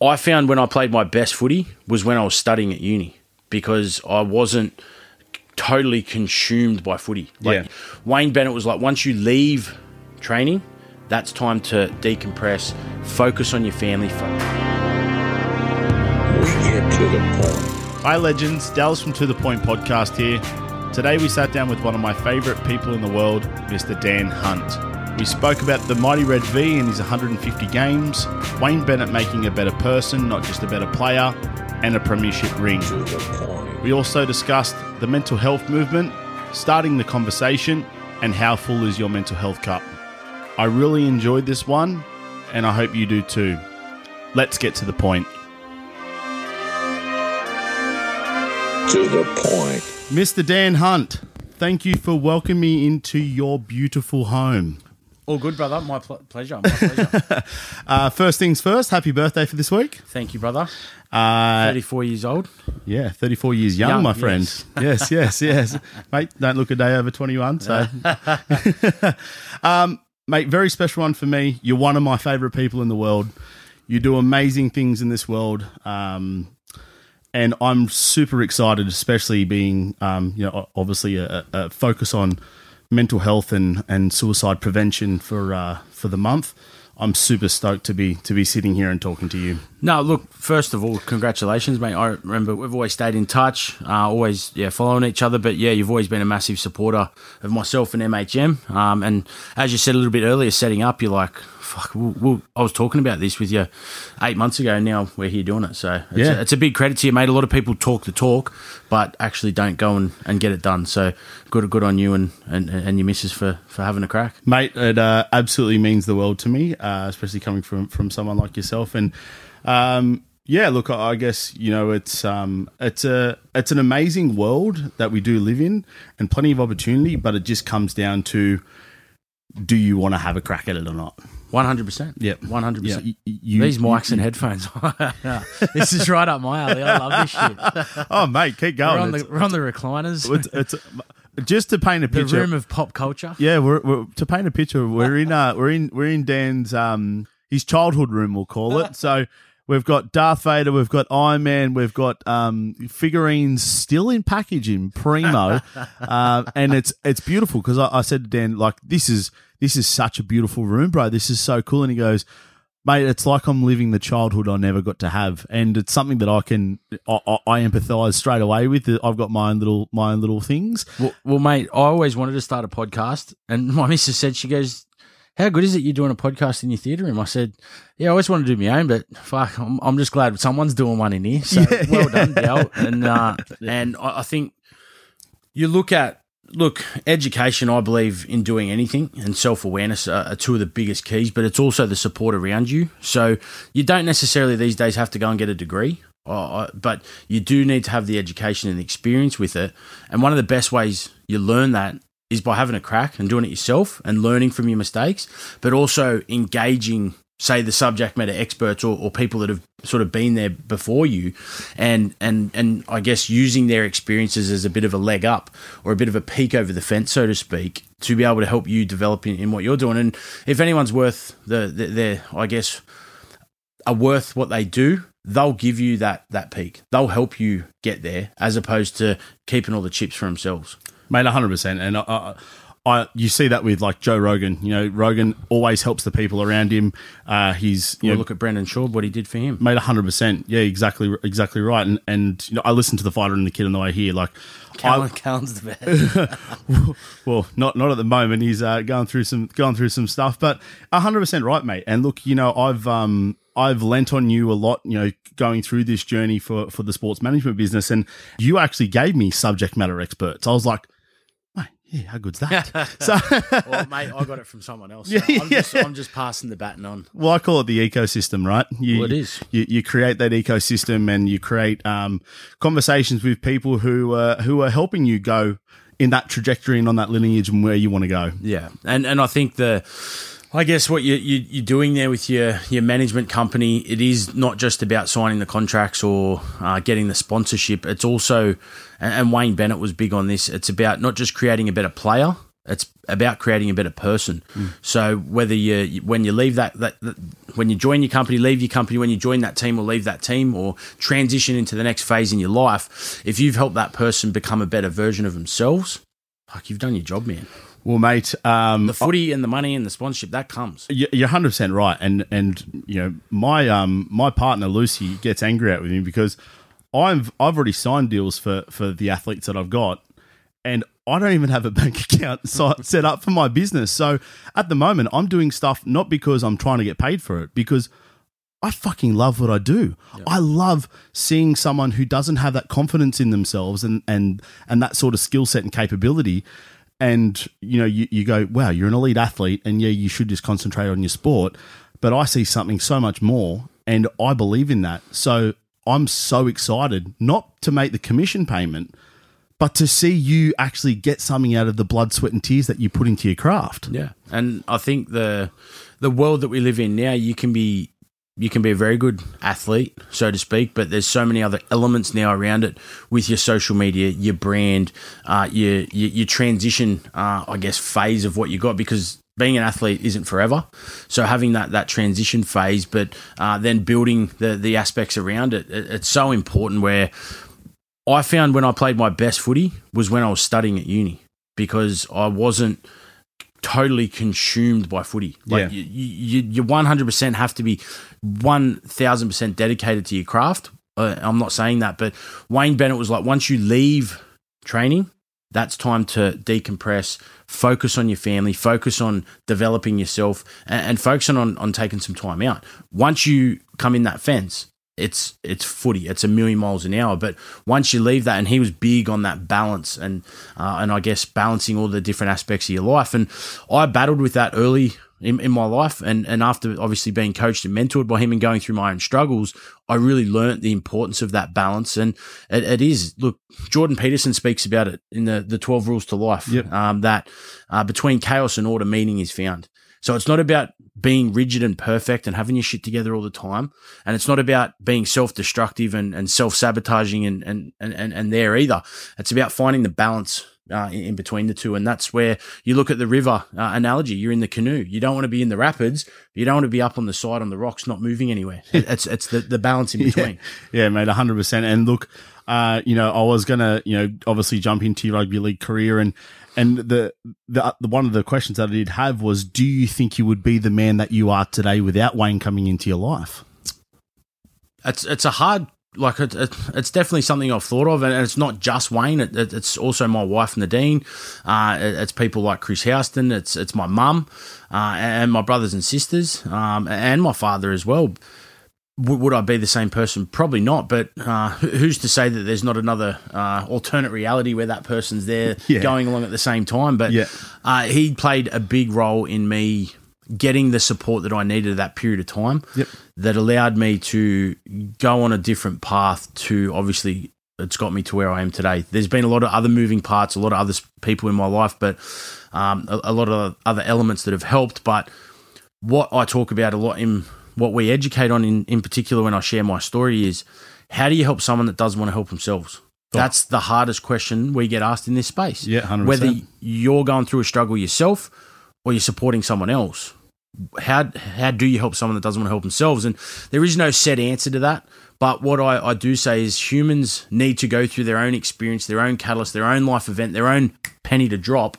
I found when I played my best footy was when I was studying at uni because I wasn't totally consumed by footy. Like Yeah. Wayne Bennett was like, once you leave training, that's time to decompress, focus on your family. Fo- We get to the point. Hi, legends. Dallas from To The Point podcast here. Today, we sat down with one of my favourite people in the world, Mr. Dan Hunt. We spoke about the Mighty Red V and his 150 games, Wayne Bennett making a better person, not just a better player, and a premiership ring. To the point. We also discussed the mental health movement, starting the conversation, and how full is your mental health cup. I really enjoyed this one, and I hope you do too. Let's get to the point. To the point. Mr. Dan Hunt, thank you for welcoming me into your beautiful home. All good, brother. My pl- pleasure. My pleasure. Uh, first things first, happy birthday for this week. Thank you, brother. Uh, 34 years old. yeah, 34 years young, Young, my friend. yes. Yes, yes, yes. Mate, don't look a day over 21. So, um, mate, very special one for me. You're one of my favorite people in the world. You do amazing things in this world. Um, and I'm super excited, especially being, um, you know, obviously a, a focus on mental health and, and suicide prevention for uh, for the month. I'm super stoked to be to be sitting here and talking to you. No, look. First of all, congratulations, mate. I remember we've always stayed in touch, uh, always yeah following each other. But yeah, you've always been a massive supporter of myself and MHM. Um, and as you said a little bit earlier, setting up, you're like, fuck. We'll, we'll, I was talking about this with you eight months ago. Now we're here doing it. So it's, Yeah. a, it's a big credit to you, mate. A lot of people talk the talk, but actually don't go and, and get it done. So good, good on you and and, and your missus for for having a crack. mate. It uh, absolutely means the world to me, uh, especially coming from from someone like yourself. And um, yeah, look, I guess you know it's um, it's a it's an amazing world that we do live in, and plenty of opportunity. But it just comes down to do you want to have a crack at it or not? One hundred percent. Yep. One hundred percent. These mics you- and headphones. this is right up my alley. I love this shit. Oh, mate, keep We're going. on the, we're on the recliners. it's, it's just to paint a the picture. room of pop culture. Yeah, we're, we're to paint a picture. We're in uh, we're in we're in Dan's um his childhood room, we'll call it. So we've got Darth Vader, we've got Iron Man, we've got um figurines still in packaging, primo, uh, and it's it's beautiful because I, I said to Dan like this is this is such a beautiful room, bro. This is so cool, and he goes. Mate, it's like I'm living the childhood I never got to have, and it's something that I can I, I, I empathise straight away with. I've got my own little my own little things. Well, well, mate, I always wanted to start a podcast, and my missus said she goes, "How good is it you're doing a podcast in your theatre room?" I said, "Yeah, I always want to do my own, but fuck, I'm, I'm just glad someone's doing one in here. So Yeah. well done, Del." And uh, and I, I think you look at look education. I believe in doing anything, and self awareness are, are two of the biggest keys. But it's also the support around you. So you don't necessarily these days have to go and get a degree. Uh, but you do need to have the education and experience with it. And one of the best ways you learn that is by having a crack and doing it yourself and learning from your mistakes, but also engaging, say, the subject matter experts or, or people that have sort of been there before you, and and and I guess using their experiences as a bit of a leg up or a bit of a peek over the fence, so to speak, to be able to help you develop in, in what you're doing. And if anyone's worth the, the their, I guess, are worth what they do, they'll give you that that peak. They'll help you get there, as opposed to keeping all the chips for themselves. Mate, hundred percent. And I, I, I, you see that with like Joe Rogan. You know, Rogan always helps the people around him. Uh, he's you You know, look at Brendan Schaub, what he did for him. made hundred percent. Yeah, exactly, exactly right. And and you know, I listened to the fighter and the kid on the way here. Like, Callen, I, Callen's the best. well, not not at the moment. He's uh, going through some going through some stuff, but hundred percent right, mate. And look, you know, I've um I've lent on you a lot. You know, going through this journey for for the sports management business, and you actually gave me subject matter experts. I was like, yeah, how good's that? so. well, mate, I got it from someone else. Yeah, I'm, just. I'm just passing the baton on. Well, I call it the ecosystem, right? You, Well, it is. You, you create that ecosystem, and you create um, conversations with people who uh, who are helping you go in that trajectory and on that lineage and where you want to go. Yeah, and and I think the, I guess what you, you you're doing there with your your management company, it is not just about signing the contracts or uh, getting the sponsorship. It's also, and, Wayne Bennett was big on this. It's about not just creating a better player. It's about creating a better person. So whether you when you leave that, that that when you join your company, leave your company, when you join that team or leave that team, or transition into the next phase in your life, if you've helped that person become a better version of themselves, like you've done your job, man. Well, mate, um, The footy and the money and the sponsorship that comes. You- You're hundred percent right, and and you know my um my partner Lucy gets angry at with me because I've I've already signed deals for for the athletes that I've got, and I don't even have a bank account set up for my business. So at the moment, I'm doing stuff not because I'm trying to get paid for it, because I fucking love what I do. I love seeing someone who doesn't have that confidence in themselves and and and that sort of skill set and capability. And you know, you, you go, wow, you're an elite athlete, and yeah, you should just concentrate on your sport. But I see something so much more, and I believe in that. So I'm so excited not to make the commission payment, but to see you actually get something out of the blood, sweat, and tears that you put into your craft. Yeah, and I think the the world that we live in now, you can be you can be a very good athlete, so to speak, but there's so many other elements now around it with your social media, your brand, uh, your, your your transition, uh, I guess, phase of what you got because. Being an athlete isn't forever, so having that that transition phase, but uh, then building the the aspects around it, it, it's so important. Where I found when I played my best footy was when I was studying at uni because I wasn't totally consumed by footy. Like Yeah. you, you, you 100% have to be 1000% dedicated to your craft. Uh, I'm not saying that, but Wayne Bennett was like, once you leave training, that's time to decompress, focus on your family, focus on developing yourself, and, and focusing on, on taking some time out. Once you come in that fence, it's it's footy. It's a million miles an hour. But once you leave that, and he was big on that balance and uh, and I guess balancing all the different aspects of your life. And I battled with that early in, in my life, and and after obviously being coached and mentored by him and going through my own struggles, I really learnt the importance of that balance. And it, it is look, Jordan Peterson speaks about it in the the twelve rules to life. Yep. Um, that uh, between chaos and order, meaning is found. So it's not about being rigid and perfect and having your shit together all the time. And it's not about being self destructive and, and self sabotaging and, and, and, and, there either. It's about finding the balance uh, in, in between the two. And that's where you look at the river uh, analogy. You're in the canoe. You don't want to be in the rapids. But you don't want to be up on the side on the rocks, not moving anywhere. it's, it's the, the balance in between. Yeah, mate, hundred percent. And look, uh, you know, I was gonna, you know, obviously jump into your rugby league career, and and the, the the one of the questions that I did have was, do you think you would be the man that you are today without Wayne coming into your life? it's it's a hard like it, it, it's definitely something I've thought of, and it's not just Wayne. It, it, it's also my wife Nadine. Uh, it, it's people like Chris Houston. It's it's my mum uh, and my brothers and sisters, um, and my father as well. W- would I be the same person? Probably not. But uh, who's to say that there's not another uh, alternate reality where that person's there Yeah. going along at the same time? But Yeah. uh, he played a big role in me getting the support that I needed at that period of time Yep. that allowed me to go on a different path to obviously it's got me to where I am today. There's been a lot of other moving parts, a lot of other people in my life, but um, a, a lot of other elements that have helped. But what I talk about a lot in what we educate on in, in particular when I share my story is how do you help someone that doesn't want to help themselves? Oh. That's the hardest question we get asked in this space. Yeah, 100%. Whether you're going through a struggle yourself or you're supporting someone else, how how do you help someone that doesn't want to help themselves? And there is no set answer to that. But what I, I do say is humans need to go through their own experience, their own catalyst, their own life event, their own penny to drop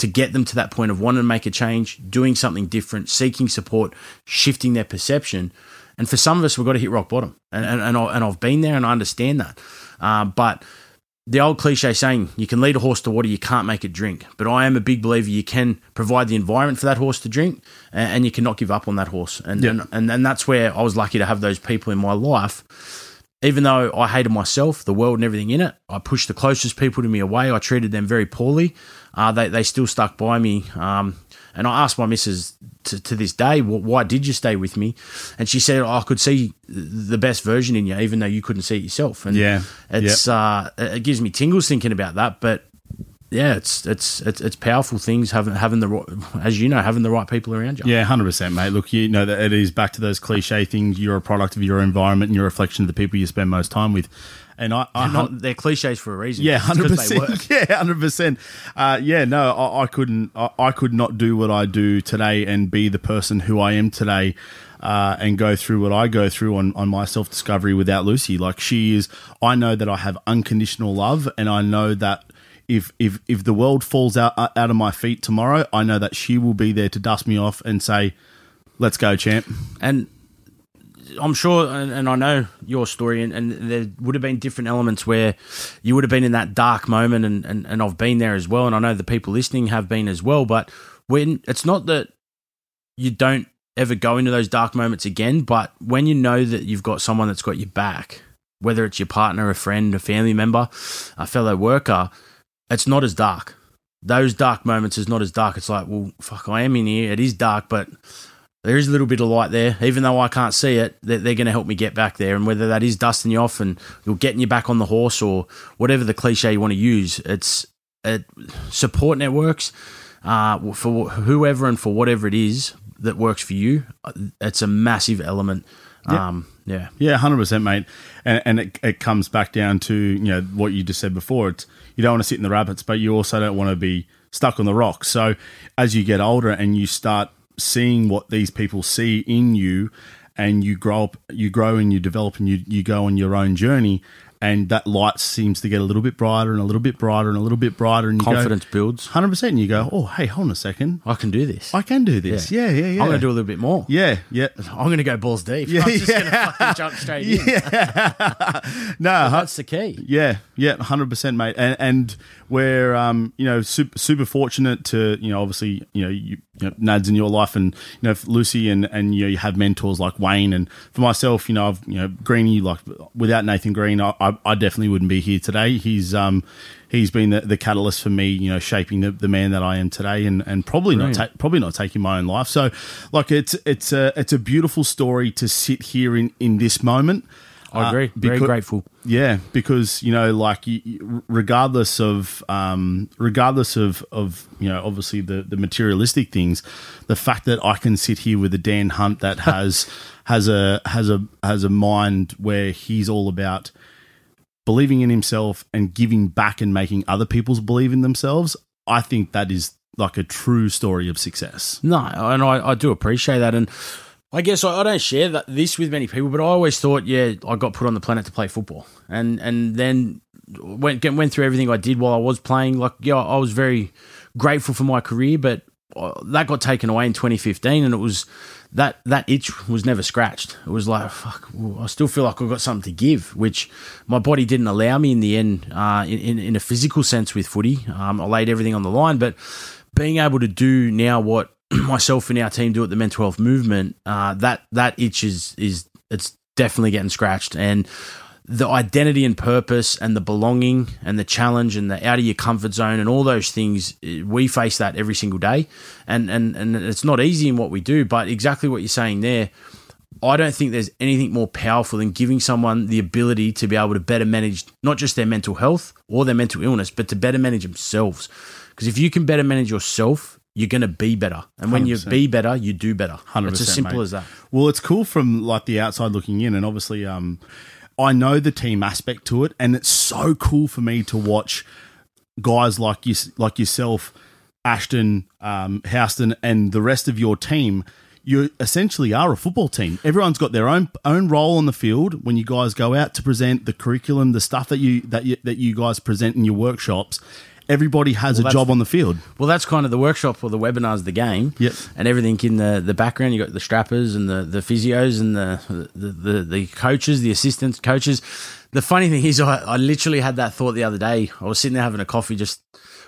to get them to that point of wanting to make a change, doing something different, seeking support, shifting their perception. And for some of us, we've got to hit rock bottom. And, and, and, I, and I've been there and I understand that. Uh, but the old cliche saying, you can lead a horse to water, you can't make it drink. But I am a big believer you can provide the environment for that horse to drink and, and you cannot give up on that horse. And, Yeah. and, and, and that's where I was lucky to have those people in my life even though I hated myself, the world, and everything in it, I pushed the closest people to me away. I treated them very poorly. Uh, they, they still stuck by me. Um, and I asked my missus to, to this day, "Wh- why did you stay with me? And she said, I could see the best version in you, even though you couldn't see it yourself. And Yeah. it's uh, it gives me tingles thinking about that. But yeah, it's it's it's, it's powerful things having having the right, as you know having the right people around you. Yeah, hundred percent, mate. Look, you know that it is back to those cliche things. You're a product of your environment and you're reflection of the people you spend most time with. And I, I They're not they're cliches for a reason. yeah, hundred 'cause they work. percent. Yeah, hundred percent. Uh, yeah, no, I, I couldn't. I, I could not do what I do today and be the person who I am today. Uh, and go through what I go through on, on my self discovery without Lucy. Like she is, I know that I have unconditional love, and I know that if if if the world falls out uh, out of my feet tomorrow, I know that she will be there to dust me off and say, "Let's go, champ." And I'm sure, and, and I know your story, and, and there would have been different elements where you would have been in that dark moment, and, and, and I've been there as well, and I know the people listening have been as well. But when it's not that you don't ever go into those dark moments again, but when you know that you've got someone that's got your back, whether it's your partner, a friend, a family member, a fellow worker, it's not as dark. Those dark moments is not as dark. It's like, well, fuck, I am in here. It is dark, but there is a little bit of light there. Even though I can't see it, they're, they're going to help me get back there. And whether that is dusting you off and you're getting you back on the horse or whatever the cliche you want to use, it's it, support networks uh, for whoever and for whatever it is that works for you. It's a massive element. Um, yeah. Yeah, hundred percent, mate. And, and it, it comes back down to you know what you just said before. It's you don't want to sit in the rabbits, but you also don't want to be stuck on the rocks. So as you get older and you start seeing what these people see in you, and you grow up, you grow and you develop, and you you go on your own journey. And that light seems to get a little bit brighter and a little bit brighter and a little bit brighter, and you Confidence builds. Hundred percent. And you go, oh, hey, hold on a second, I can do this. I can do this. Yeah, yeah, yeah. I'm going to do a little bit more. Yeah, yeah. I'm going to go balls deep. Yeah, I'm just yeah. going to fucking jump straight in. No, That's the key. Yeah, yeah, hundred percent, mate. And and we're um, you know, super, super fortunate to you know, obviously, you know, you, you know, Nads in your life, and you know, Lucy, and and you know, you have mentors like Wayne, and for myself, you know, I've you know, Greeny, like without Nathan Green, I, I, I definitely wouldn't be here today. He's um, he's been the, the catalyst for me, you know, shaping the, the man that I am today, and and probably not ta- probably not taking my own life. So, like, it's it's a it's a beautiful story to sit here in in this moment. I agree. Uh, Very grateful. Yeah, because you know, like, you- regardless of, um, regardless of, of, you know, obviously the the materialistic things, the fact that I can sit here with a Dan Hunt that has has a has a has a mind where he's all about believing in himself and giving back and making other people's believe in themselves. I think that is like a true story of success. No, and I, I do appreciate that. And I guess I, I don't share that this with many people, but I always thought, yeah, I got put on the planet to play football, and and then went went through everything I did while I was playing. Like, yeah, I was very grateful for my career, but uh, that got taken away in 2015, and it was that that itch was never scratched. It was like, fuck, I still feel like I've got something to give, which my body didn't allow me in the end, uh, in, in in a physical sense with footy. Um, I laid everything on the line, but being able to do now what myself and our team do at the mental health movement, uh, that that itch is is it's definitely getting scratched, and the identity and purpose and the belonging and the challenge and the out of your comfort zone and all those things eh, we face that every single day and and and it's not easy in what we do but exactly what you're saying there I don't think there's anything more powerful than giving someone the ability to be able to better manage not just their mental health or their mental illness, but to better manage themselves. Because if you can better manage yourself, you're going to be better. And when you 100%. be better, you do better. Hundred. It's as simple mate. as that. Well, it's cool from like the outside looking in, and obviously, um, I know the team aspect to it, and it's so cool for me to watch guys like you, like yourself, Ashton, um, Houston, and the rest of your team. You essentially are a football team. Everyone's got their own own role on the field. When you guys go out to present the curriculum, the stuff that you that you, that you guys present in your workshops, everybody has a job on the field. Well, that's kind of the workshop or the webinars, the game. Yep. And everything in the, the background. You got the strappers and the, the physios and the, the, the, the coaches, the assistant coaches. The funny thing is, I, I literally had that thought the other day. I was sitting there having a coffee just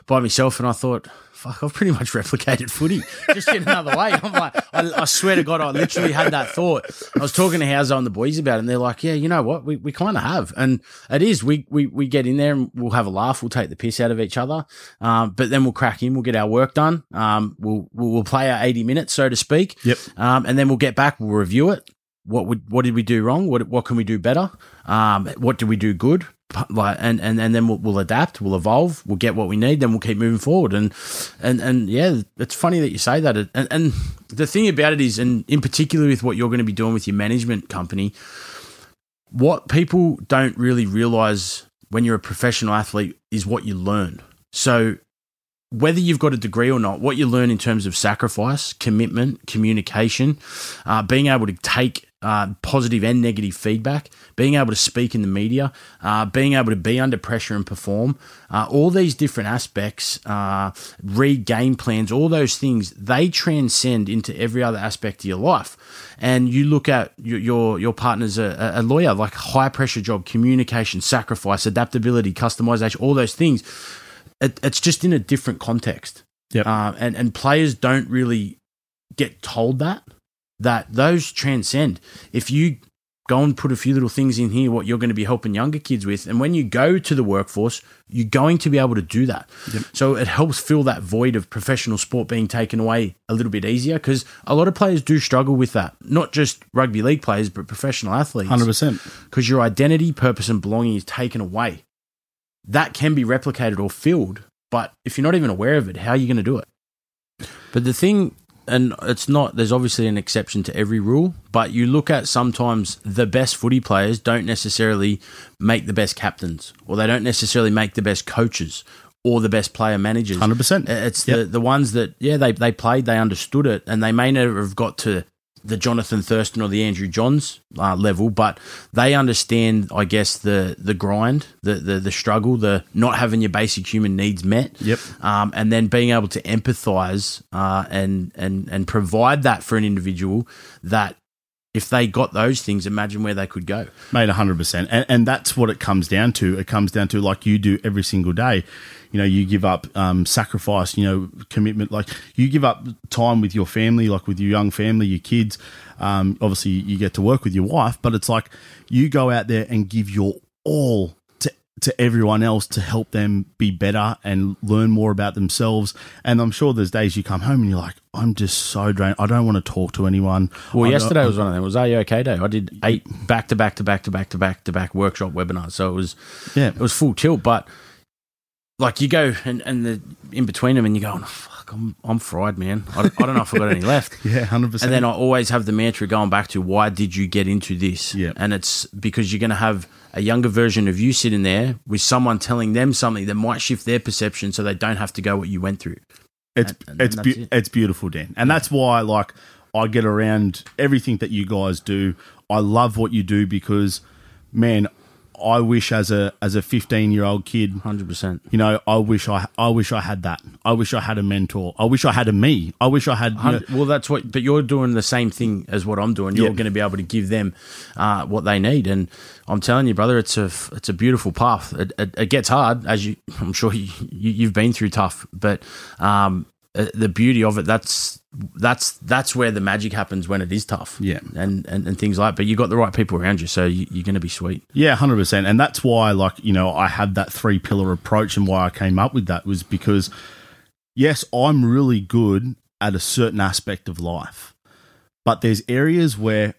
by myself, and I thought, fuck, I've pretty much replicated footy just in another way. I'm like, I, I swear to God, I literally had that thought. I was talking to Howzo and the boys about it, and they're like, yeah, you know what? We, we kind of have. And it is. We, we, we get in there and we'll have a laugh. We'll take the piss out of each other. Um, but then we'll crack in. We'll get our work done. Um, we'll, we'll, we'll play our 80 minutes, so to speak. Yep. Um, and then we'll get back. We'll review it. What would, what did we do wrong? What, what can we do better? Um, what did we do good? Like and and, and then we'll, we'll adapt we'll evolve we'll get what we need then we'll keep moving forward. And and and yeah it's funny that you say that. And, and the thing about it is and in particular with what you're going to be doing with your management company what people don't really realize when you're a professional athlete is what you learn. So whether you've got a degree or not, what you learn in terms of sacrifice, commitment, communication, uh, being able to take uh, positive and negative feedback, being able to speak in the media, uh, being able to be under pressure and perform, uh, all these different aspects, uh, read game plans, all those things, they transcend into every other aspect of your life. And you look at your your, your partner's a, a lawyer, like high pressure job, communication, sacrifice, adaptability, customization, all those things it, it's just in a different context. Yep. Uh, and and players don't really get told that that those transcend. If you go and put a few little things in here, what you're going to be helping younger kids with, and when you go to the workforce, you're going to be able to do that. Yep. So it helps fill that void of professional sport being taken away a little bit easier because a lot of players do struggle with that. Not just rugby league players, but professional athletes. Hundred percent. Because your identity, purpose, and belonging is taken away. That can be replicated or filled but if you're not even aware of it, how are you going to do it? But the thing, and it's not, there's obviously an exception to every rule, but you look at sometimes the best footy players don't necessarily make the best captains, or they don't necessarily make the best coaches or the best player managers. 100%. It's Yep. the, the ones that, yeah, they, they played, they understood it, and they may never have got to the Jonathan Thurston or the Andrew Johns uh, level, but they understand, I guess, the the grind, the, the the struggle, the not having your basic human needs met. Yep. Um, and then being able to empathize uh, and and and provide that for an individual that if they got those things, imagine where they could go. Made hundred percent, and and that's what it comes down to. It comes down to like you do every single day. You know, you give up um, sacrifice. You know, commitment. Like you give up time with your family, like with your young family, your kids. Um, obviously, you get to work with your wife, but it's like you go out there and give your all to everyone else to help them be better and learn more about themselves. And I'm sure there's days you come home and you're like, I'm just so drained. I don't want to talk to anyone. Well, I yesterday was one of them. It was Are You OK Day. I did eight back to back to back to back to back to back workshop webinars. So it was yeah, it was full tilt. But like you go and, and the in between them and you go, oh, fuck, I'm I'm fried, man. I, I don't know if I've got any left. yeah, hundred percent. And then I always have the mantra going back to why did you get into this? Yeah. And it's because you're going to have a younger version of you sitting there with someone telling them something that might shift their perception so they don't have to go what you went through. It's And- and it's be- it. it's beautiful, Dan, and that's why like I get around everything that you guys do. I love what you do because, man, I wish as a as a fifteen year old kid, 100%. you know, I wish I I wish I had that. I wish I had a mentor. I wish I had a me. I wish I had. You know, Well, that's what, but you're doing the same thing as what I'm doing. You're Yeah. going to be able to give them uh, what they need, and I'm telling you, brother, it's a it's a beautiful path. It, it, it gets hard, as you, I'm sure you, you you've been through tough, but um, uh, the beauty of it that's that's that's where the magic happens when it is tough. Yeah. and and, and things like. But you got the right people around you, so you, you're going to be sweet. Yeah, hundred percent, and that's why, like you know, I had that three pillar approach, and why I came up with that was because, yes, I'm really good at a certain aspect of life, but there's areas where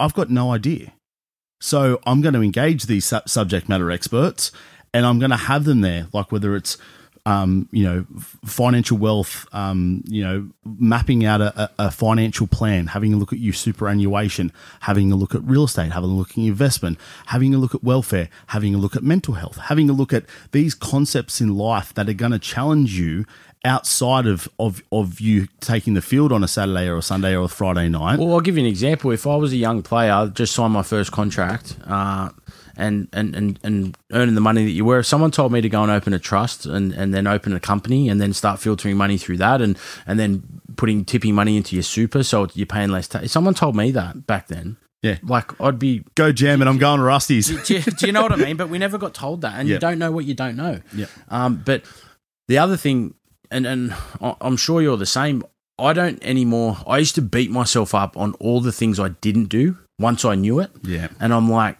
I've got no idea. So I'm going to engage these su- subject matter experts, and I'm going to have them there, like whether it's um, you know, financial wealth, um, you know, mapping out a, a, financial plan, having a look at your superannuation, having a look at real estate, having a look at investment, having a look at welfare, having a look at mental health, having a look at these concepts in life that are going to challenge you outside of, of, of you taking the field on a Saturday or a Sunday or a Friday night. Well, I'll give you an example. If I was a young player, just signed my first contract, uh, and, and, and, and earning the money that you were, if someone told me to go and open a trust and, and then open a company and then start filtering money through that and, and then putting tipping money into your super so you're paying less tax. Someone told me that back then, Yeah. like I'd be. Go jam and I'm going to Rusty's. Do you, do you know what I mean? But we never got told that, and Yeah. you don't know what you don't know. Yeah. Um, but the other thing, and and I'm sure you're the same. I don't anymore. I used to beat myself up on all the things I didn't do once I knew it, Yeah. and I'm like,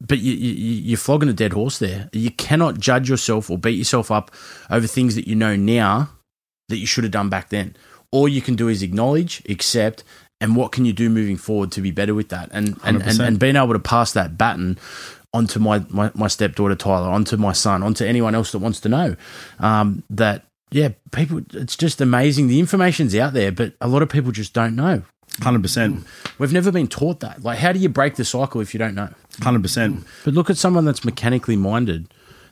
but you, you you're flogging a dead horse there. You cannot judge yourself or beat yourself up over things that you know now that you should have done back then. All you can do is acknowledge, accept, and what can you do moving forward to be better with that? And and, and, and being able to pass that baton onto my, my, my stepdaughter Tyler, onto my son, onto anyone else that wants to know. Um, that yeah, people, it's just amazing. The information's out there, but a lot of people just don't know. Hundred percent, We've never been taught that. Like, how do you break the cycle if you don't know? hundred percent. But look at someone that's mechanically minded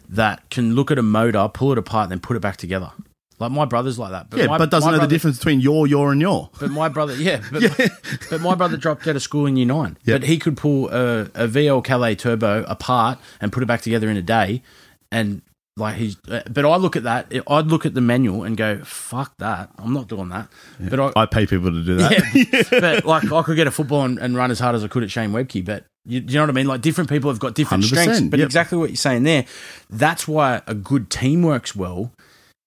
that can look at a motor, pull it apart, and then put it back together. Like my brother's like that. But Yeah, my, but doesn't my know the difference between your, your, and your. But my brother, yeah, but, but my brother dropped out of school in year nine. Yep. But he could pull a, a VL Calais turbo apart and put it back together in a day. And like he's, uh, but I look at that, I'd look at the manual and go, fuck that. I'm not doing that. But I, I pay people to do that. yeah, but like I could get a football and, and run as hard as I could at Shane Webcke, but you, you know what I mean? Like different people have got different 100%, strengths, but yep. exactly what you're saying there. That's why a good team works well.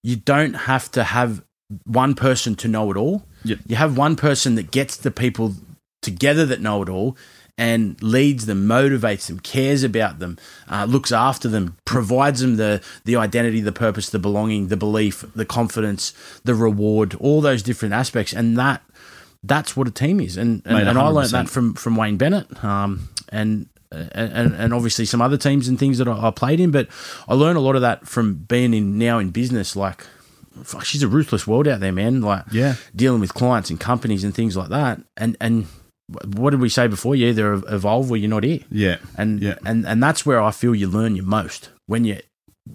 You don't have to have one person to know it all. Yep. You have one person that gets the people together that know it all and leads them, motivates them, cares about them, uh, looks after them, provides them the the identity, the purpose, the belonging, the belief, the confidence, the reward, all those different aspects, and that that's what a team is. And and, Mate, and I learned that from from Wayne Bennett, um, and. And, and obviously some other teams and things that I, I played in, but I learned a lot of that from being in now in business. Like, fuck, she's a ruthless world out there, man. Like, Yeah. dealing with clients and companies and things like that. And and what did we say before? You either evolve or you're not here. Yeah. And Yeah. and and that's where I feel you learn your most when you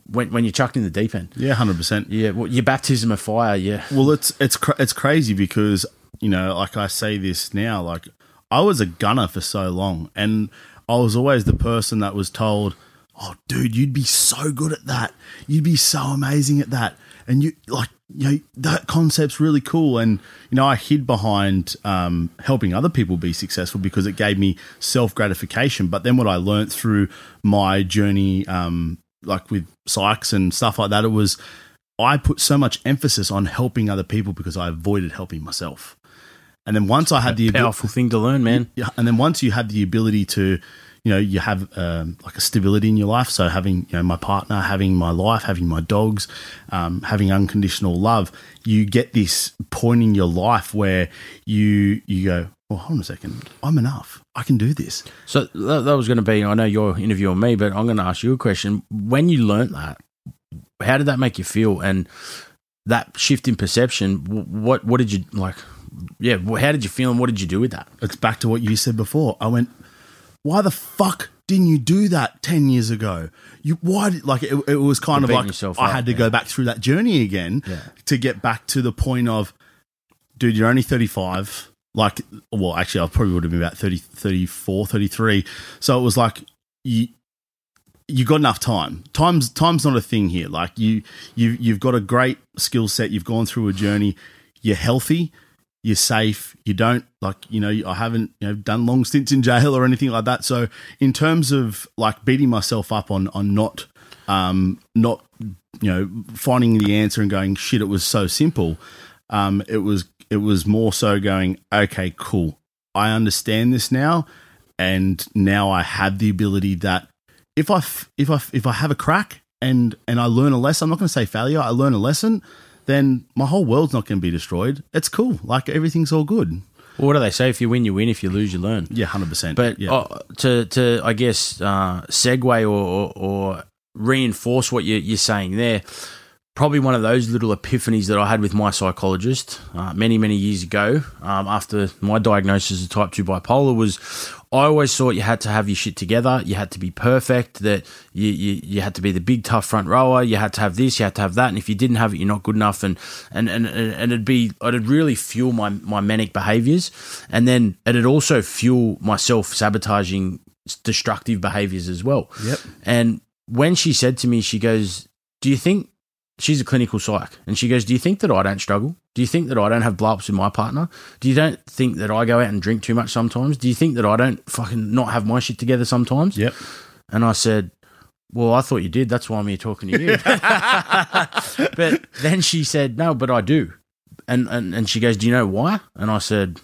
when when you're chucked in the deep end. Yeah, hundred percent. Yeah, well, your baptism of fire. Yeah, Well, it's it's cra- it's crazy because you know, like I say this now, like I was a gunner for so long, and I was always the person that was told, "Oh, dude, you'd be so good at that. You'd be so amazing at that." And you like, you know, that concept's really cool. And you know, I hid behind um, helping other people be successful because it gave me self gratification. But then what I learnt through my journey, um, like with Sykes and stuff like that, it was I put so much emphasis on helping other people because I avoided helping myself. And then once I had the powerful thing to learn, man. yeah, and then once you had the ability to, you know, you have um, like a stability in your life. So having you know my partner, having my life, having my dogs, um, having unconditional love, you get this point in your life where you you go, well, hold on a second, I'm enough. I can do this. So that, that was going to be. I know you're interviewing me, but I'm going to ask you a question. When you learnt that, how did that make you feel? And that shift in perception, what what did you like? Yeah, how did you feel, and what did you do with that? It's back to what you said before. I went, why the fuck didn't you do that 10 years ago? You why did, like it, it was kind You're of like I up, had to yeah. go back through that journey again Yeah. to get back to the point of dude, you're only 35. Like well, actually I probably would have been about 30 34, 33. So it was like you you got enough time. Time's time's not a thing here. Like you you you've got a great skill set. You've gone through a journey. You're healthy. You're safe. You don't like you know. I haven't you know done long stints in jail or anything like that. So in terms of like beating myself up on on not um not you know finding the answer and going shit, it was so simple. Um, it was it was more so going okay, cool. I understand this now, and now I have the ability that if I f- I if I have a crack and and I learn a lesson, I'm not going to say failure. I learn a lesson, then my whole world's not going to be destroyed. It's cool. Like everything's all good. Well, what do they say? If you win, you win. If you lose, you learn. Yeah, hundred percent. But yeah, uh, to to I guess uh, segue or, or, or reinforce what you, you're saying there, probably one of those little epiphanies that I had with my psychologist uh, many many years ago um, after my diagnosis of type two bipolar was. I always thought you had to have your shit together. You had to be perfect. That you, you you had to be the big tough front rower. You had to have this. You had to have that. And if you didn't have it, you're not good enough. And and and, and it'd be it'd really fuel my my manic behaviors, and then it'd also fuel my self sabotaging destructive behaviors as well. Yep. And when she said to me, she goes, "Do you think?" She's a clinical psych, and she goes, "Do you think that I don't struggle? Do you think that I don't have blow ups with my partner? Do you don't think that I go out and drink too much sometimes? Do you think that I don't fucking not have my shit together sometimes?" yep. And I said, Well, I thought you did. That's why I'm here talking to you. but then she said, No, but I do. And, and and she goes, Do you know why? And I said,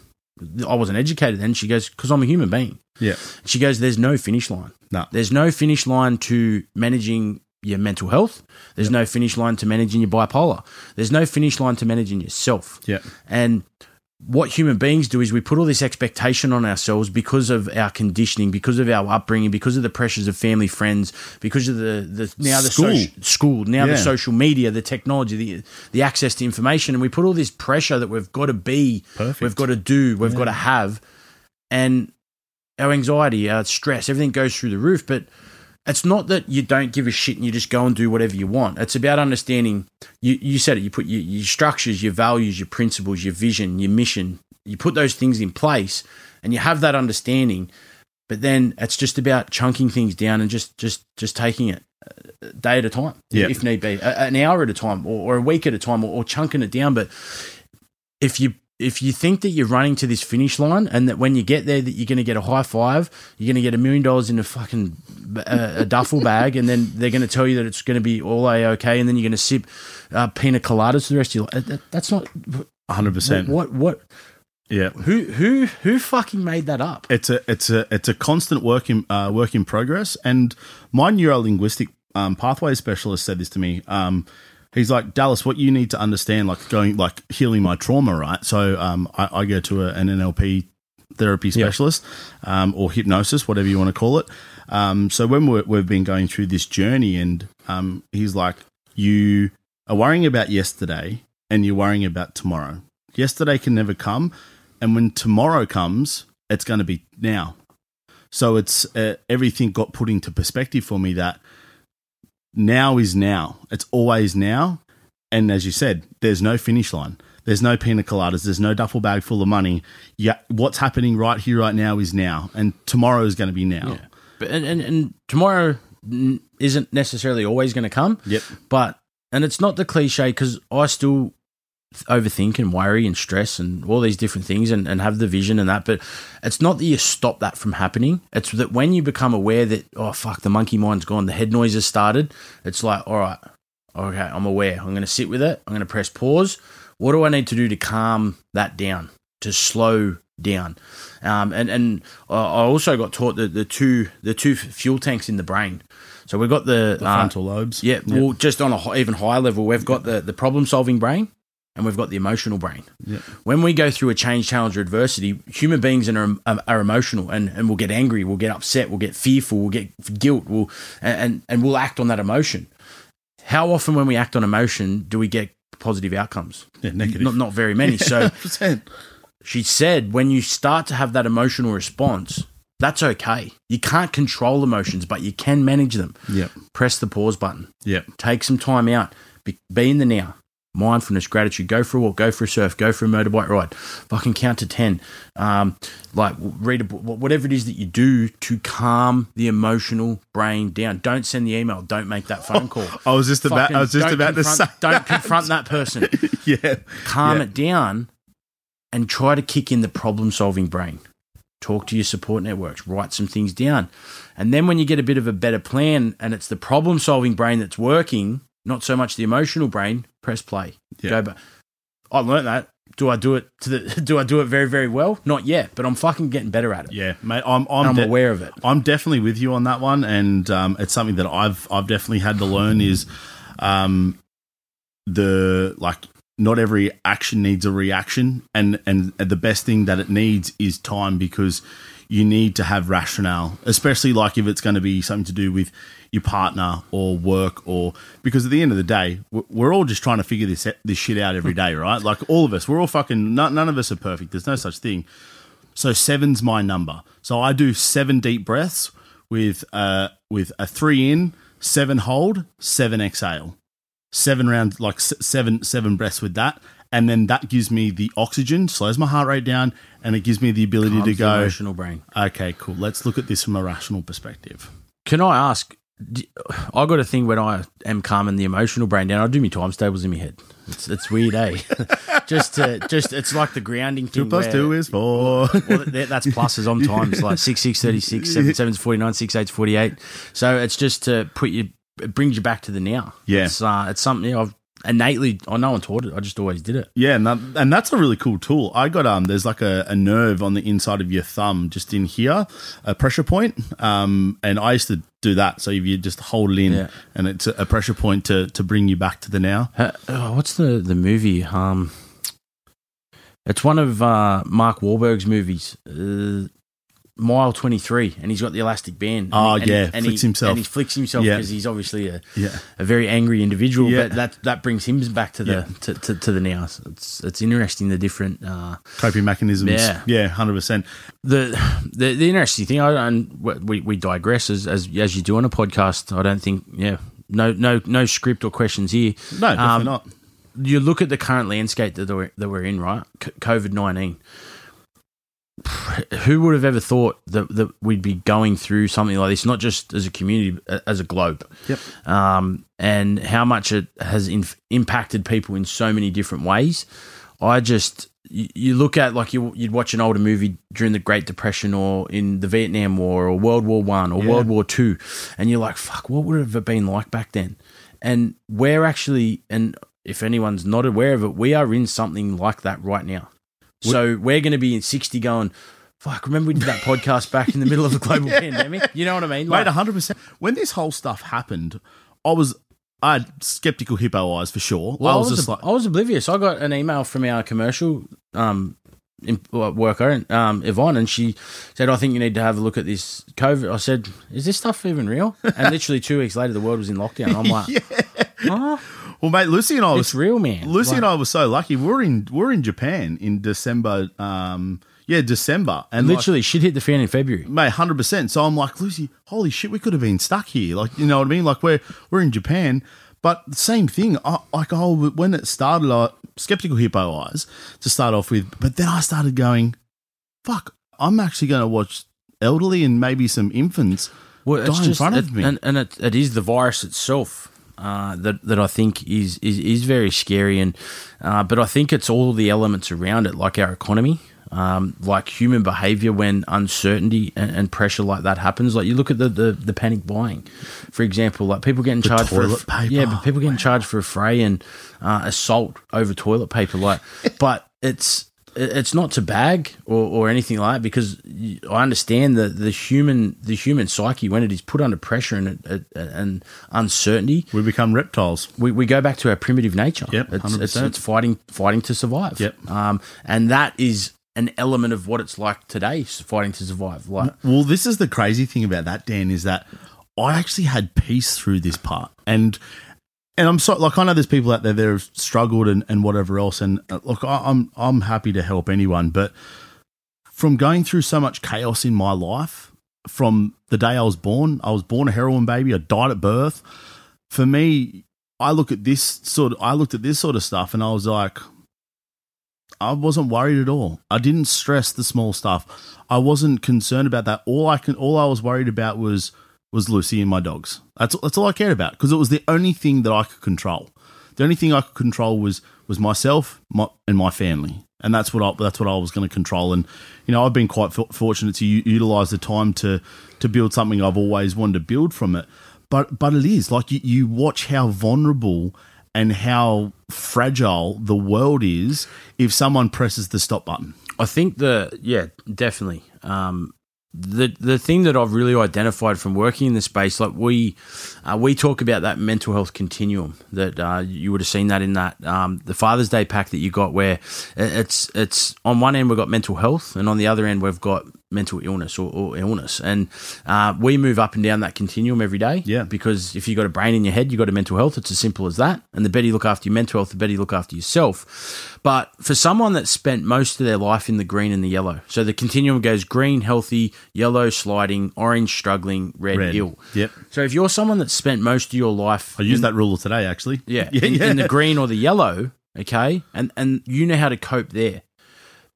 I wasn't educated then. She goes, Because I'm a human being. Yeah. She goes, There's no finish line. No. There's no finish line to managing your mental health. There's no finish line to managing your bipolar. There's no finish line to managing yourself. Yeah. And what human beings do is we put all this expectation on ourselves because of our conditioning, because of our upbringing, because of the pressures of family, friends, because of the, the now the School. school, now Yeah. the social media, the technology, the the access to information, and we put all this pressure that we've got to be, Perfect. we've got to do, we've got to have, and our anxiety, our stress, everything goes through the roof. But it's not that you don't give a shit and you just go and do whatever you want. It's about understanding. You you said it. You put your, your structures, your values, your principles, your vision, your mission. You put those things in place, and you have that understanding. But then it's just about chunking things down and just just just taking it uh, day at a time, Yeah. if need be, an hour at a time, or, or a week at a time, or, or chunking it down. But if you if you think that you're running to this finish line and that when you get there that you're going to get a high five, you're going to get a million dollars in a fucking uh, a duffel bag, and then they're going to tell you that it's going to be all a okay, and then you're going to sip uh, pina coladas for the rest of your life. That, that's not hundred percent. what what Yeah. who who who fucking made that up. it's a it's a it's a constant work in uh, work in progress. And my neuro linguistic um, pathway specialist said this to me. Um, he's like Dallas, what you need to understand, like going like healing my trauma, right? So um, I, I go to a, an NLP therapy specialist um, or hypnosis, whatever you want to call it. Um, so when we're, we've been going through this journey, and um, he's like, you are worrying about yesterday and you're worrying about tomorrow. Yesterday can never come, and when tomorrow comes, it's going to be now. So it's uh, everything got put into perspective for me that now is now. It's always now. And as you said, there's no finish line. There's no pina coladas. There's no duffel bag full of money. Yeah, what's happening right here, right now is now, and tomorrow is going to be now. Yeah. But and, and, and tomorrow isn't necessarily always going to come. Yep. But and it's not the cliche because I still overthink and worry and stress and all these different things and, and have the vision and that. But it's not that you stop that from happening. It's that when you become aware that oh fuck the monkey mind's gone, the head noise has started. It's like all right, okay, I'm aware. I'm going to sit with it. I'm going to press pause. What do I need to do to calm that down? To slow down, um, and and I also got taught that the two the two fuel tanks in the brain. So we've got the, The uh, frontal lobes. yeah, well, just on a even higher level, we've got the, the problem solving brain and we've got the emotional brain. Yep. When we go through a change, challenge, or adversity, human beings are, are, are emotional and, and we'll get angry, we'll get upset, we'll get fearful, we'll get guilt, we'll, and, and, we'll act on that emotion. How often, when we act on emotion, do we get positive outcomes? Yeah, negative. Not, not very many. So, 100%. she said when you start to have that emotional response, that's okay. You can't control emotions, but you can manage them. Yep. Press the pause button Yep. take some time out, be, be in the now. Mindfulness, gratitude. Go for a walk. Go for a surf. Go for a motorbike ride. Fucking count to ten. Um, like read a book. Whatever it is that you do to calm the emotional brain down. Don't send the email. Don't make that phone call. I was just about. Fucking I was just about to say. Don't confront that person. yeah. Calm Yeah. it down, and try to kick in the problem-solving brain. Talk to your support networks. Write some things down, and then when you get a bit of a better plan, and it's the problem-solving brain that's working, not so much the emotional brain. Press play. Yeah. Go back. I learned that. Do I do it to the? Do I do it very very well? Not yet, but I'm fucking getting better at it. Yeah, mate. I'm. I'm I'm, de- aware of it. I'm definitely with you on that one, and um, it's something that I've I've definitely had to learn is um, the like not every action needs a reaction, and and the best thing that it needs is time because you need to have rationale, especially like if it's going to be something to do with your partner or work or because at the end of the day we're all just trying to figure this this shit out every day right like all of us we're all fucking none, none of us are perfect there's no such thing so seven's my number. So I do seven deep breaths with uh with a three in, seven hold, seven exhale, seven rounds like seven seven breaths with that, and then that gives me the oxygen, slows my heart rate down, and it gives me the ability Calms to go. emotional brain. Okay, cool. Let's look at this from a rational perspective. Can I ask? I got a thing when I am calming the emotional brain down. I do my times tables in my head. It's it's weird, eh? just to, just it's like the grounding thing. Two plus where- two is four. well, that, that's pluses on times like six six thirty six, seven sevens forty nine, six eights forty eight. So it's just to put you, it brings you back to the now. Yeah. it's uh, it's something I've innately. I no one taught it. I just always did it. Yeah, and, that, and that's a really cool tool. I got um, there's like a, a nerve on the inside of your thumb, just in here, a pressure point. Um, and I used to do that. So if you just hold it in, Yeah. and it's a, a pressure point to to bring you back to the now. Uh, oh, what's the the movie? Um, It's one of uh, Mark Wahlberg's movies, uh, Mile Twenty Three, and he's got the elastic band. Oh, and, yeah, and flicks he, himself. and he flicks himself Yeah. because he's obviously a, Yeah. a very angry individual. Yeah. But that that brings him back to the Yeah. to, to, to the now. So it's it's interesting the different. Uh, Coping mechanisms. Yeah. Yeah, 100%. the, the the interesting thing, I and we we digress as as as you do on a podcast. I don't think, yeah, no no no script or questions here. No, definitely Um, not. You look at the current landscape that we're, that we're in, right? COVID nineteen. Who would have ever thought that, that we'd be going through something like this, not just as a community, but as a globe? Yep. um, and how much it has inf- impacted people in so many different ways. I just you, you look at like you you'd watch an older movie during the Great Depression or in the Vietnam War or World War One or Yeah. World War Two, and you're like, fuck, what would it have been like back then? And we're actually, and if anyone's not aware of it, we are in something like that right now. So we're going to be in sixty, going. Fuck! Remember we did that podcast back in the middle of the global pandemic. You know what I mean? Mate, Like- 100%. When this whole stuff happened, I was, I had skeptical hippo eyes for sure. Well, I was, just ob- like, I was oblivious. I got an email from our commercial um, worker, um, Yvonne, and she said, "I think you need to have a look at this COVID." I said, "Is this stuff even real?" And literally two weeks later, the world was in lockdown. I'm like, "Oh, well, mate, Lucy and I was it's real, man." Lucy Like, and I were so lucky. We're in we're in Japan in December. Um, yeah, December, and like, literally, shit hit the fan in February. mate, hundred percent. So I'm like, Lucy, holy shit, we could have been stuck here. Like, you know what I mean? Like we're we're in Japan, but the same thing. I, like, oh, when it started, I skeptical hippo eyes to start off with, but then I started going, fuck, I'm actually going to watch elderly and maybe some infants Well, die in front of it- me. and, and it, it is the virus itself uh, that that I think is is, is very scary, and uh, but I think it's all the elements around it, like our economy, um, like human behavior when uncertainty and, and pressure like that happens. Like you look at the, the, the panic buying, for example, like people getting charged for a, toilet paper. yeah, but people getting charged for a fray and uh, assault over toilet paper, like, but it's it- it's not to bag or, or anything like that because I understand that the human the human psyche when it is put under pressure and and uncertainty, we become reptiles. we, we go back to our primitive nature. Yep, it's, it's it's fighting fighting to survive. Yep. um, and that is an element of what it's like today, fighting to survive. Like Well, this is the crazy thing about that, Dan, is that I actually had peace through this part, and and I'm so like I know there's people out there that have struggled and, and whatever else, and uh, look, I, I'm I'm happy to help anyone, but from going through so much chaos in my life, from the day I was born, I was born a heroin baby, I died at birth. For me, I look at this sort of I looked at this sort of stuff, and I was like. I wasn't worried at all. I didn't stress the small stuff. I wasn't concerned about that. All I can, all I was worried about was was Lucy and my dogs. That's that's all I cared about because it was the only thing that I could control. The only thing I could control was was myself my, and my family, and that's what I, that's what I was going to control. And you know, I've been quite f- fortunate to u- utilize the time to to build something I've always wanted to build from it. But but it is like you, you watch how vulnerable and how fragile the world is if someone presses the stop button. I think the yeah, definitely. Um, the the thing that I've really identified from working in the space, like we uh, we talk about that mental health continuum. That uh, you would have seen that in that um, the Father's Day pack that you got, where it's it's on one end we've got mental health, and on the other end we've got mental illness or, or illness, and uh, we move up and down that continuum every day. Yeah. because if you have got a brain in your head, you have got a mental health. It's as simple as that. And the better you look after your mental health, the better you look after yourself. But for someone that spent most of their life in the green and the yellow, so the continuum goes green, healthy, yellow, sliding, orange, struggling, red, Red. ill. Yep. So if you're someone that spent most of your life, I used in- that rule today, actually. yeah, yeah, in, yeah. in the green or the yellow, okay, and and you know how to cope there.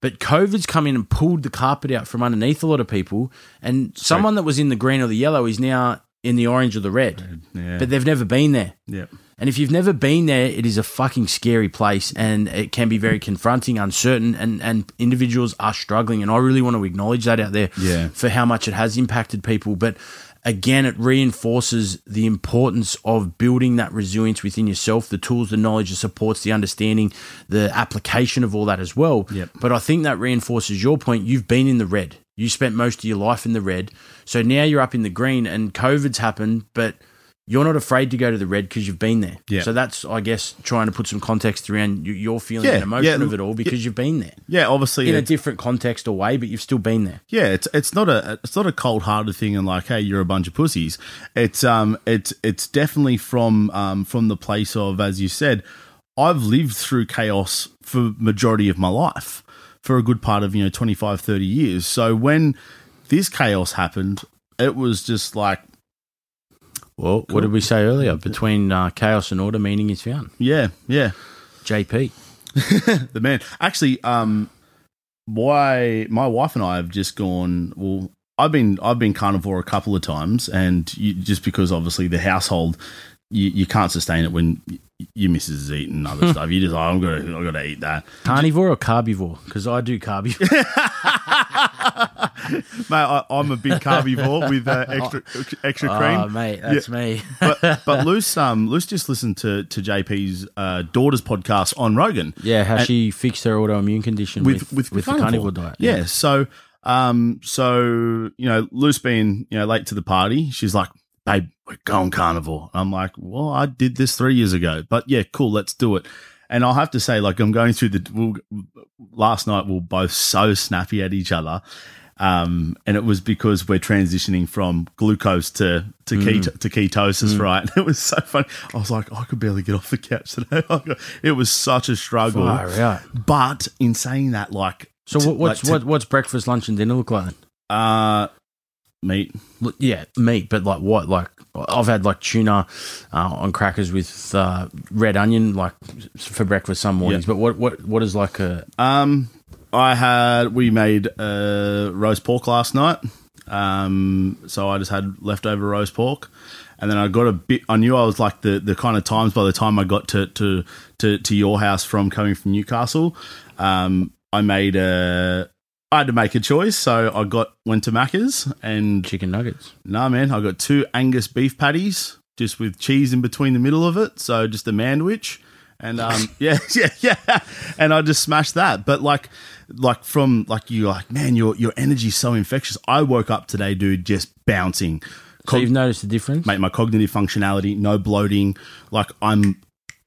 But COVID's come in and pulled the carpet out from underneath a lot of people, and someone that was in the green or the yellow is now in the orange or the red, yeah. but they've never been there. yeah. And if you've never been there, it is a fucking scary place and it can be very confronting, uncertain, and, and individuals are struggling. And I really want to acknowledge that out there Yeah. for how much it has impacted people. But again, it reinforces the importance of building that resilience within yourself, the tools, the knowledge, the supports, the understanding, the application of all that as well. Yep. But I think that reinforces your point. You've been in the red. You spent most of your life in the red. So now you're up in the green and COVID's happened, but you're not afraid to go to the red because you've been there. Yeah. So that's, I guess, trying to put some context around your feeling Yeah, and emotion yeah, of it all because you've been there Yeah, obviously, in a different context or way, but you've still been there. yeah, it's it's not a it's not a cold hearted thing and like, hey, you're a bunch of pussies. It's um it's it's definitely from um from the place of, as you said, I've lived through chaos for majority of my life for a good part of you know 25 30 years so when this chaos happened it was just like Well, what did we say earlier? Between uh, chaos and order, meaning is found. yeah yeah JP. the man. Actually, um, why my wife and I have just gone. Well, I've been I've been carnivore a couple of times, and you, just because obviously the household, you, you can't sustain it when your missus is eating other stuff. You just oh, I'm gonna I'm gonna eat that. Carnivore or carbivore? Because I do carbivore. Mate, I, I'm a big carnivore with uh, extra extra cream. Oh, mate, that's me. but but Luce um Luce just listened to to JP's uh, daughter's podcast on Rogan. yeah, how she fixed her autoimmune condition with, with, the carnivore diet. Yeah. So, um, so you know, Luce being you know late to the party, she's like, "Babe, we're going carnivore." I'm like, "Well, I did this three years ago, but yeah, cool, let's do it." And I'll have to say, like, I'm going through the we'll, last night. We are both so snappy at each other. Um, and it was because we're transitioning from glucose to to, keto, to ketosis, right? It was so funny. I was like, I could barely get off the couch today. It was such a struggle. Far out. But in saying that, like, So what's like to- what, what's breakfast, lunch, and dinner look like? Uh, meat. Yeah, meat, but like what? Like I've had like tuna uh, on crackers with uh, red onion, like for breakfast some mornings. Yeah. But what what what is like a Um, I had we made uh, roast pork last night. Um, so I just had leftover roast pork, and then I got a bit. I knew I was like the the kind of times by the time I got to to to, to your house from coming from Newcastle. Um, I made a. I had to make a choice, so I got went to Macca's and chicken nuggets? Nah, man, I got two Angus beef patties, just with cheese in between the middle of it, so just a manwich, and um, yeah, yeah, yeah, and I just smashed that. But like, like from like you, like man, your your energy's so infectious. I woke up today, dude, just bouncing. So you've noticed the difference? Mate, my cognitive functionality, no bloating. Like I'm,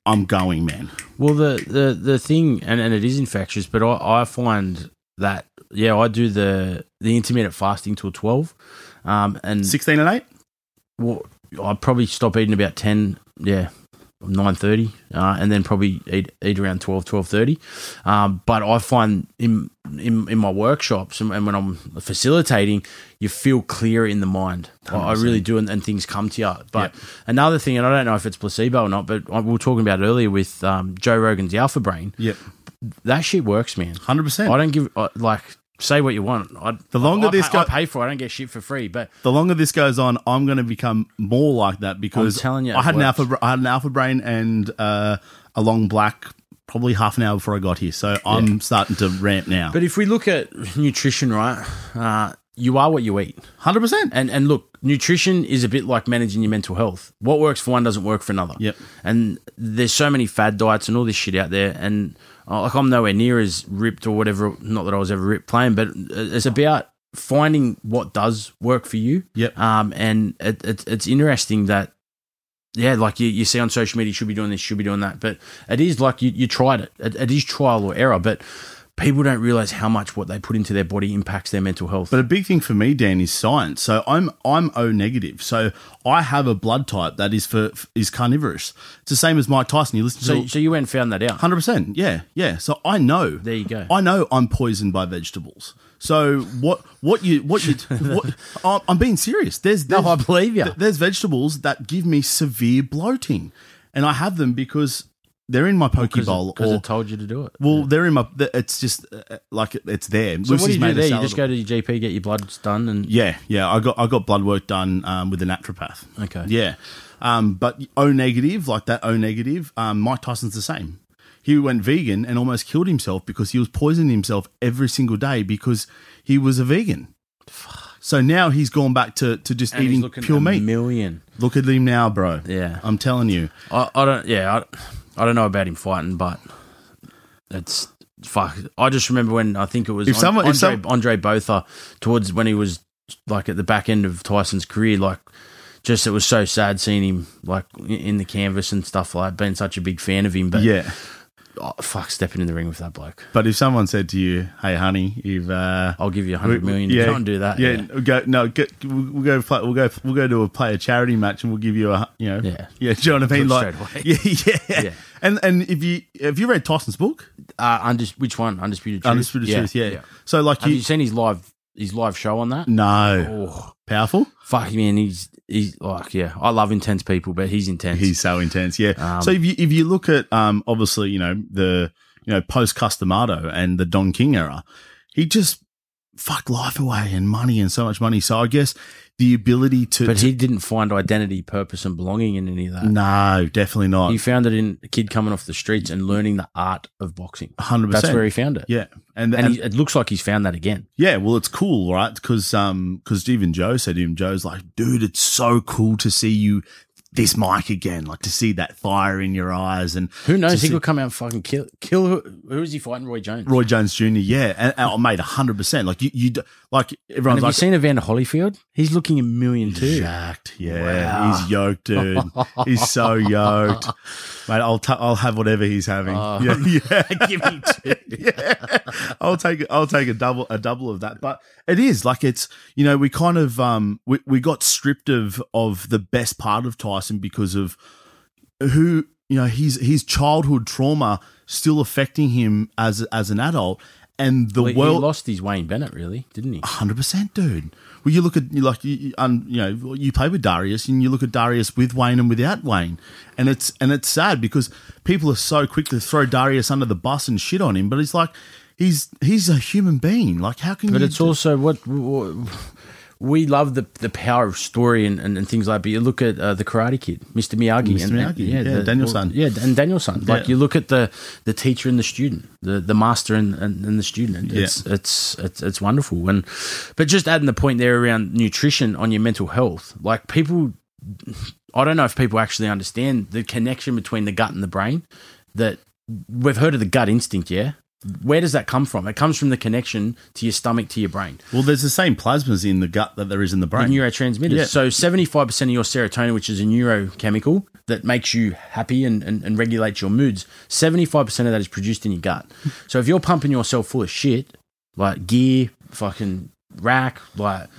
I'm going, man. Well, the the the thing, and, and it is infectious, but I, I find that yeah, I do the the intermittent fasting till twelve, um, and Sixteen and eight. well, I probably stop eating about ten, yeah, nine thirty, uh, and then probably eat eat around 12, 12.30. Um, but I find in in, in my workshops and, and when I'm facilitating, you feel clearer in the mind. I, I really do, and, and things come to you. But Yep. another thing, and I don't know if it's placebo or not, but we were talking about earlier with um, Joe Rogan's Alpha Brain. Yep, That shit works, man. hundred percent. I don't give I, like say what you want. I, The longer I, this I, go- I pay for, it. I don't get shit for free. But the longer this goes on, I'm going to become more like that because I'm telling you, I had an alpha, I had an alpha brain and uh, a long black probably half an hour before I got here. So I'm starting to ramp now. But if we look at nutrition, right, uh, you are what you eat. Hundred percent. And and look, nutrition is a bit like managing your mental health. What works for one doesn't work for another. Yep. And there's so many fad diets and all this shit out there. And uh, like I'm nowhere near as ripped or whatever. Not that I was ever ripped playing, but it's about finding what does work for you. Yep. Um, and it, it, it's interesting that. Yeah, like you, you see on social media, you should be doing this, should be doing that. But it is like you, you tried it. it. It is trial or error. But people don't realize how much what they put into their body impacts their mental health. But a big thing for me, Dan, is science. So I'm I'm O negative. So I have a blood type that is for is carnivorous. It's the same as Mike Tyson. You listen so, to so you went and found that out. hundred percent. Yeah, yeah. So I know. There you go. I know I'm poisoned by vegetables. So what what you what you what I'm I'm being serious. There's, No, I believe you. There's vegetables that give me severe bloating, and I have them because they're in my poke Because bowl. because it told you to do it. well, they're in my. It's just uh, like it's there. So what do you do there? You just go to your GP, get your bloods done, and Yeah, yeah. I got I got blood work done um, with a naturopath. Okay. Yeah, um, but O negative, like that O negative. Um, Mike Tyson's the same. He went vegan and almost killed himself because he was poisoning himself every single day because he was a vegan. Fuck. So now he's gone back to, to just and eating pure meat. million. Look at him now, bro. Yeah. I'm telling you. I, I don't. Yeah, I, I don't know about him fighting, but it's fuck. I just remember when I think it was If someone- Andre, if some- Andre Botha towards when he was like at the back end of Tyson's career, like just it was so sad seeing him like in- the canvas and stuff like. Been such a big fan of him, but yeah. Oh, fuck, stepping in the ring with that bloke. But if someone said to you, "Hey, honey, you've uh, I'll give you a hundred million. to can't do that. Yeah, Yeah, we'll go no, get, we'll go play, we'll go we'll go to a play a charity match and we'll give you a you know Yeah. yeah. Do you know what I mean? Like straight yeah, yeah, Yeah. And and if you have you read Tyson's book, Uh, undis- which one? Undisputed Truth. Undisputed Truth? Yeah. So like you, Have you, you seen his live his live show on that? no Oh, powerful. fuck man, he's he's like yeah. I love intense people, but he's intense. He's so intense. Yeah. Um, so if you if you look at um obviously you know the you know post Cus D'Amato and the Don King era, he just fucked life away and money and so much money. So I guess the ability to, but he didn't find identity, purpose, and belonging in any of that. no definitely not He found it in a kid coming off the streets and learning the art of boxing. 100%. That's where he found it. yeah, and, And, and he, it looks like he's found that again. yeah, well, it's cool, right? Because um, because even Joe said to him, Joe's like, dude, it's so cool to see you this mic again, like to see that fire in your eyes and Who knows? He see- could come out and fucking kill. Kill who, who is he fighting? Roy Jones. Roy Jones Jr. Yeah, and, and I made hundred percent. Like you, you, like everyone's have you like, seen Evander Holyfield? He's looking a million too. jacked. Yeah, Wow. he's yoked, dude. he's so yoked, mate. I'll i I'll have whatever he's having. Oh. yeah, yeah. Give me two. yeah, I'll take I'll take a double a double of that. But it is like it's you know we kind of um we, we got stripped of of the best part of Tyson because of who you know his his childhood trauma still affecting him as as an adult and the Well, he world lost his Wayne Bennett, really, didn't he? Hundred percent, dude. Well, you look at you like you, you- um, you know you play with Darius, and you look at Darius with Wayne and without Wayne, and it's and it's sad because people are so quick to throw Darius under the bus and shit on him, but it's like he's he's a human being. Like how can you But it's also what, what we love the the power of story and, and, and things like. But you look at uh, the Karate Kid, Mr. Miyagi, Mr. and, and- Miyagi, yeah, the- Daniel-san. yeah, and Daniel-san. Like Yeah. you look at the the teacher and the student, the the master and, and, and the student. It's, it's it's it's wonderful. And but just adding the point there around nutrition on your mental health, like people. I don't know if people actually understand the connection between the gut and the brain. That we've heard of the gut instinct, yeah. Where does that come from? It comes from the connection to your stomach to your brain, well, there's the same plasmas in the gut that there is in the the brain. neurotransmitters. Yeah. So seventy-five percent of your serotonin, which is a neurochemical that makes you happy and, and, and regulates your moods, seventy-five percent of that is produced in your gut. So if you're pumping yourself full of shit, like gear, fucking rack, like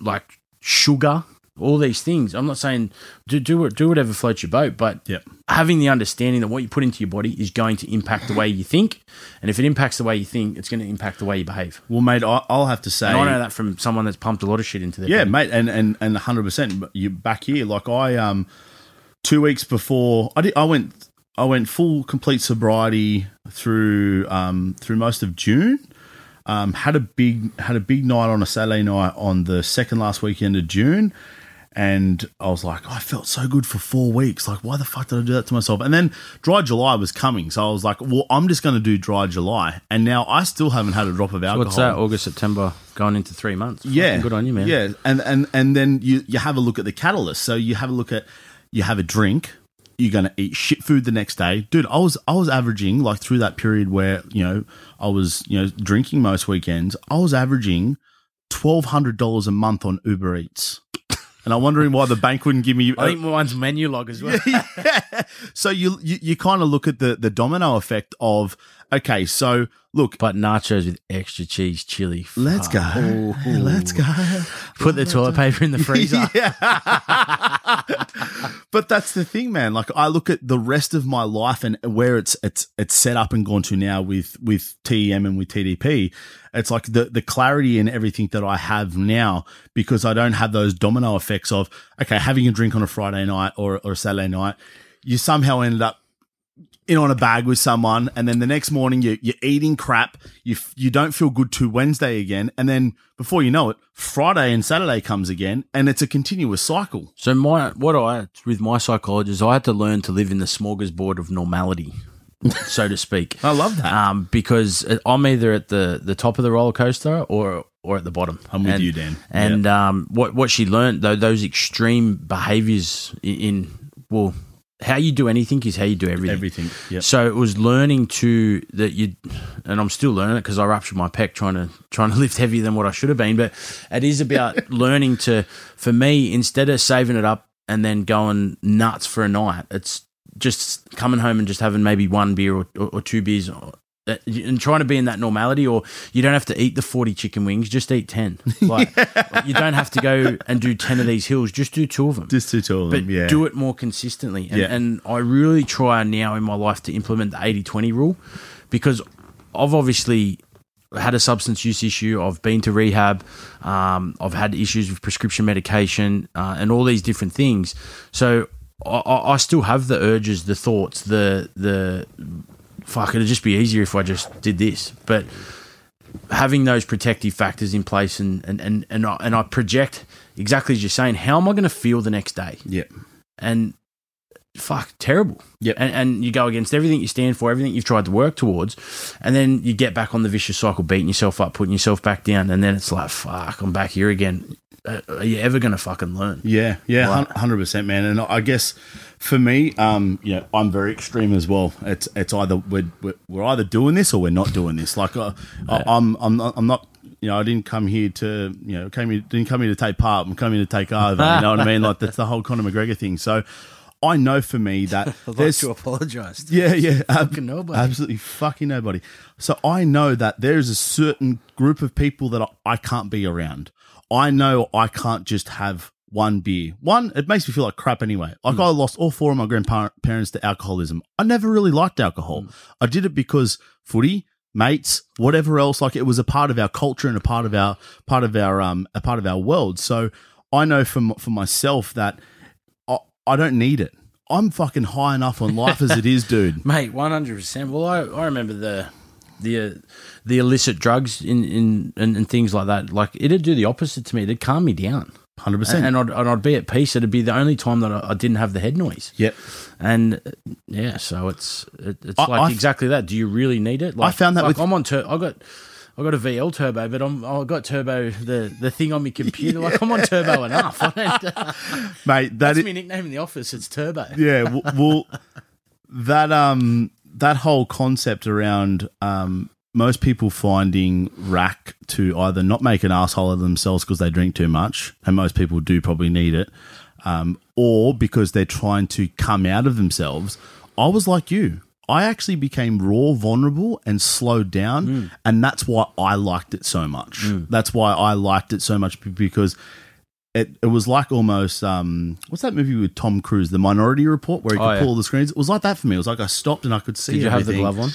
like sugar, all these things. I'm not saying do do do whatever floats your boat, but Yep. having the understanding that what you put into your body is going to impact the way you think, and if it impacts the way you think, it's going to impact the way you behave. Well, mate, I'll have to say, And I know that from someone that's pumped a lot of shit into their Yeah, body. mate, and and and hundred percent. You back here, like I um, two weeks before I did, I went I went full complete sobriety through um through most of June. Um, had a big had a big night on a Saturday night on the second last weekend of June. And I was like, oh, I felt so good for four weeks. Like, why the fuck did I do that to myself? And then dry July was coming. So I was like, well, I'm just going to do dry July. And now I still haven't had a drop of alcohol. What's that? August, September, going into three months. Yeah, Fucking good on you, man. Yeah, and and and then you you have a look at the catalyst. So you have a look at you have a drink. You're gonna eat shit food the next day, dude. I was I was averaging like through that period where you know I was you know drinking most weekends. I was averaging twelve hundred dollars a month on Uber Eats, and I'm wondering why the bank wouldn't give me. I think mine's menu log as well. yeah. So you you, you kind of look at the the domino effect of okay, so look, But nachos with extra cheese, chili. let's go, Ooh. let's go. Put the toilet paper in the freezer. but that's the thing, man. Like I look at the rest of my life and where it's it's it's set up and gone to now with with TEM and with TDP. It's like the the clarity and everything that I have now because I don't have those domino effects of okay having a drink on a Friday night or or a Saturday night. You somehow ended up in on a bag with someone, and then the next morning you, you're eating crap. You f- you don't feel good to Wednesday again, and then before you know it, Friday and Saturday comes again, and it's a continuous cycle. So my what I with my psychologist, I had to learn to live in the smorgasbord of normality, so to speak. I love that. Um, because I'm either at the, the top of the roller coaster or or at the bottom. I'm with And- you, Dan. And um, what what she learned though those extreme behaviors in, in well how you do anything is how you do everything. Everything. Yep. So it was learning to that you, and I'm still learning it because I ruptured my pec trying to trying to lift heavier than what I should have been. But it is about learning to, for me, instead of saving it up and then going nuts for a night, it's just coming home and just having maybe one beer or, or, or two beers. Uh, And trying to be in that normality, or you don't have to eat the forty chicken wings. Just eat ten. Like you don't have to go and do ten of these hills. Just do two of them Just to tell but them, yeah. do it more consistently. And, Yeah. and I really try now in my life to implement the 80 20 rule because I've obviously had a substance use issue. I've been to rehab. Um, I've had issues with prescription medication uh, and all these different things. So I, I I still have the urges, the thoughts, the the fuck. It'd just be easier if I just did this, but having those protective factors in place and and and and I, and I project exactly as you're saying. How am I going to feel the next day? Yep. and fuck, terrible. Yep. And, and you go against everything you stand for, everything you've tried to work towards, and then you get back on the vicious cycle, beating yourself up, putting yourself back down, and then it's like, fuck, I'm back here again. Uh, Are you ever going to fucking learn? Yeah, yeah, hundred percent, man. And I guess for me, um, you know, I'm very extreme as well. It's it's either we're we're, we're either doing this or we're not doing this. Like uh, I, I'm I'm not, I'm not. You know, I didn't come here to you know came here, didn't come here to take part. I'm coming here to take over. You know what I mean? Like that's the whole Conor McGregor thing. So I know for me that there's to apologise. yeah, yeah, ab- Fucking nobody. absolutely fucking nobody. So I know that there's a certain group of people that I, I can't be around. I know I can't just have one beer. One, it makes me feel like crap anyway. Like Hmm. I lost all four of my grandparents to alcoholism. I never really liked alcohol. Hmm. I did it because footy, mates, whatever else. Like it was a part of our culture and a part of our part of our um a part of our world. So I know for for myself that I, I don't need it. I'm fucking high enough on life as it is, dude. Mate, one hundred percent. Well, I, I remember the the uh, the illicit drugs in in and, and things like that. Like it'd do the opposite to me. It'd calm me down, Hundred and, percent. and I'd and I'd be at peace. It'd be the only time that I, I didn't have the head noise. Yep. And yeah, so it's it, it's I- like I- exactly that. Do you really need it? Like, I found that like with- I'm on. Tur- I got. I got a VL turbo, but I'm I got turbo the the thing on my computer. Like I'm on turbo enough. Mate, that that's is, my nickname in the office. It's turbo. yeah, well, that um, that whole concept around um, most people finding rack to either not make an asshole of themselves because they drink too much, and most people do probably need it, um, or because they're trying to come out of themselves. I was like you. I actually became raw, vulnerable, and slowed down, and that's why I liked it so much. That's why I liked it so much because it, it was like almost um what's that movie with Tom Cruise, The Minority Report, where he could Oh, yeah. pull all the screens. It was like that for me. It was like I stopped and I could see. Did you have the glove on?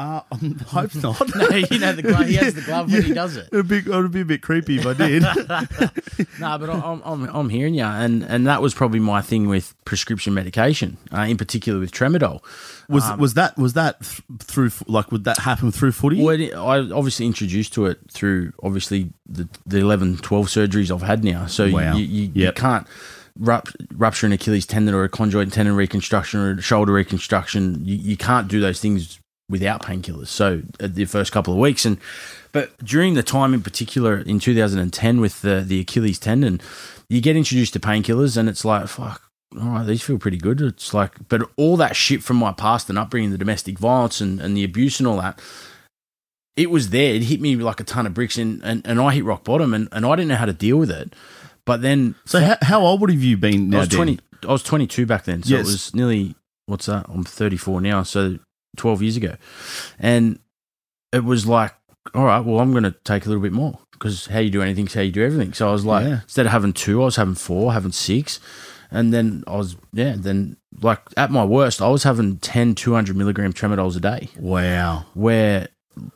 Uh, I hope not. No, you know the glove. He has the glove when he does it. It'd be, it would be a bit creepy if I did. No, but I'm, I'm, I'm hearing you, and, and that was probably my thing with prescription medication, uh, in particular with tramadol. was was that was that through like would that happen through footy? Well, it- I obviously introduced to it through obviously the, the 11, 12 surgeries I've had now. So Wow. you, you, you can't rup- rupture an Achilles tendon or a conjoint tendon reconstruction or a shoulder reconstruction. You, you can't do those things without painkillers. So uh, the first couple of weeks, and but during the time in particular in 2010 with the the Achilles tendon, you get introduced to painkillers, and it's like fuck. All right, these feel pretty good. It's like, but all that shit from my past and upbringing, the domestic violence and, and the abuse and all that, it was there. It hit me like a ton of bricks, and, and, and I hit rock bottom, and, and I didn't know how to deal with it. But then so how, how old would have you been now? I was twenty. I was twenty two back then, so Yes. it was nearly what's that? I'm thirty four now, so twelve years ago, and it was like, all right, well, I'm going to take a little bit more because how you do anything is how you do everything. So I was like, Yeah. instead of having two, I was having four, having six, and then I was yeah, then like at my worst, I was having 10, 200 milligram tramadols a day Wow. where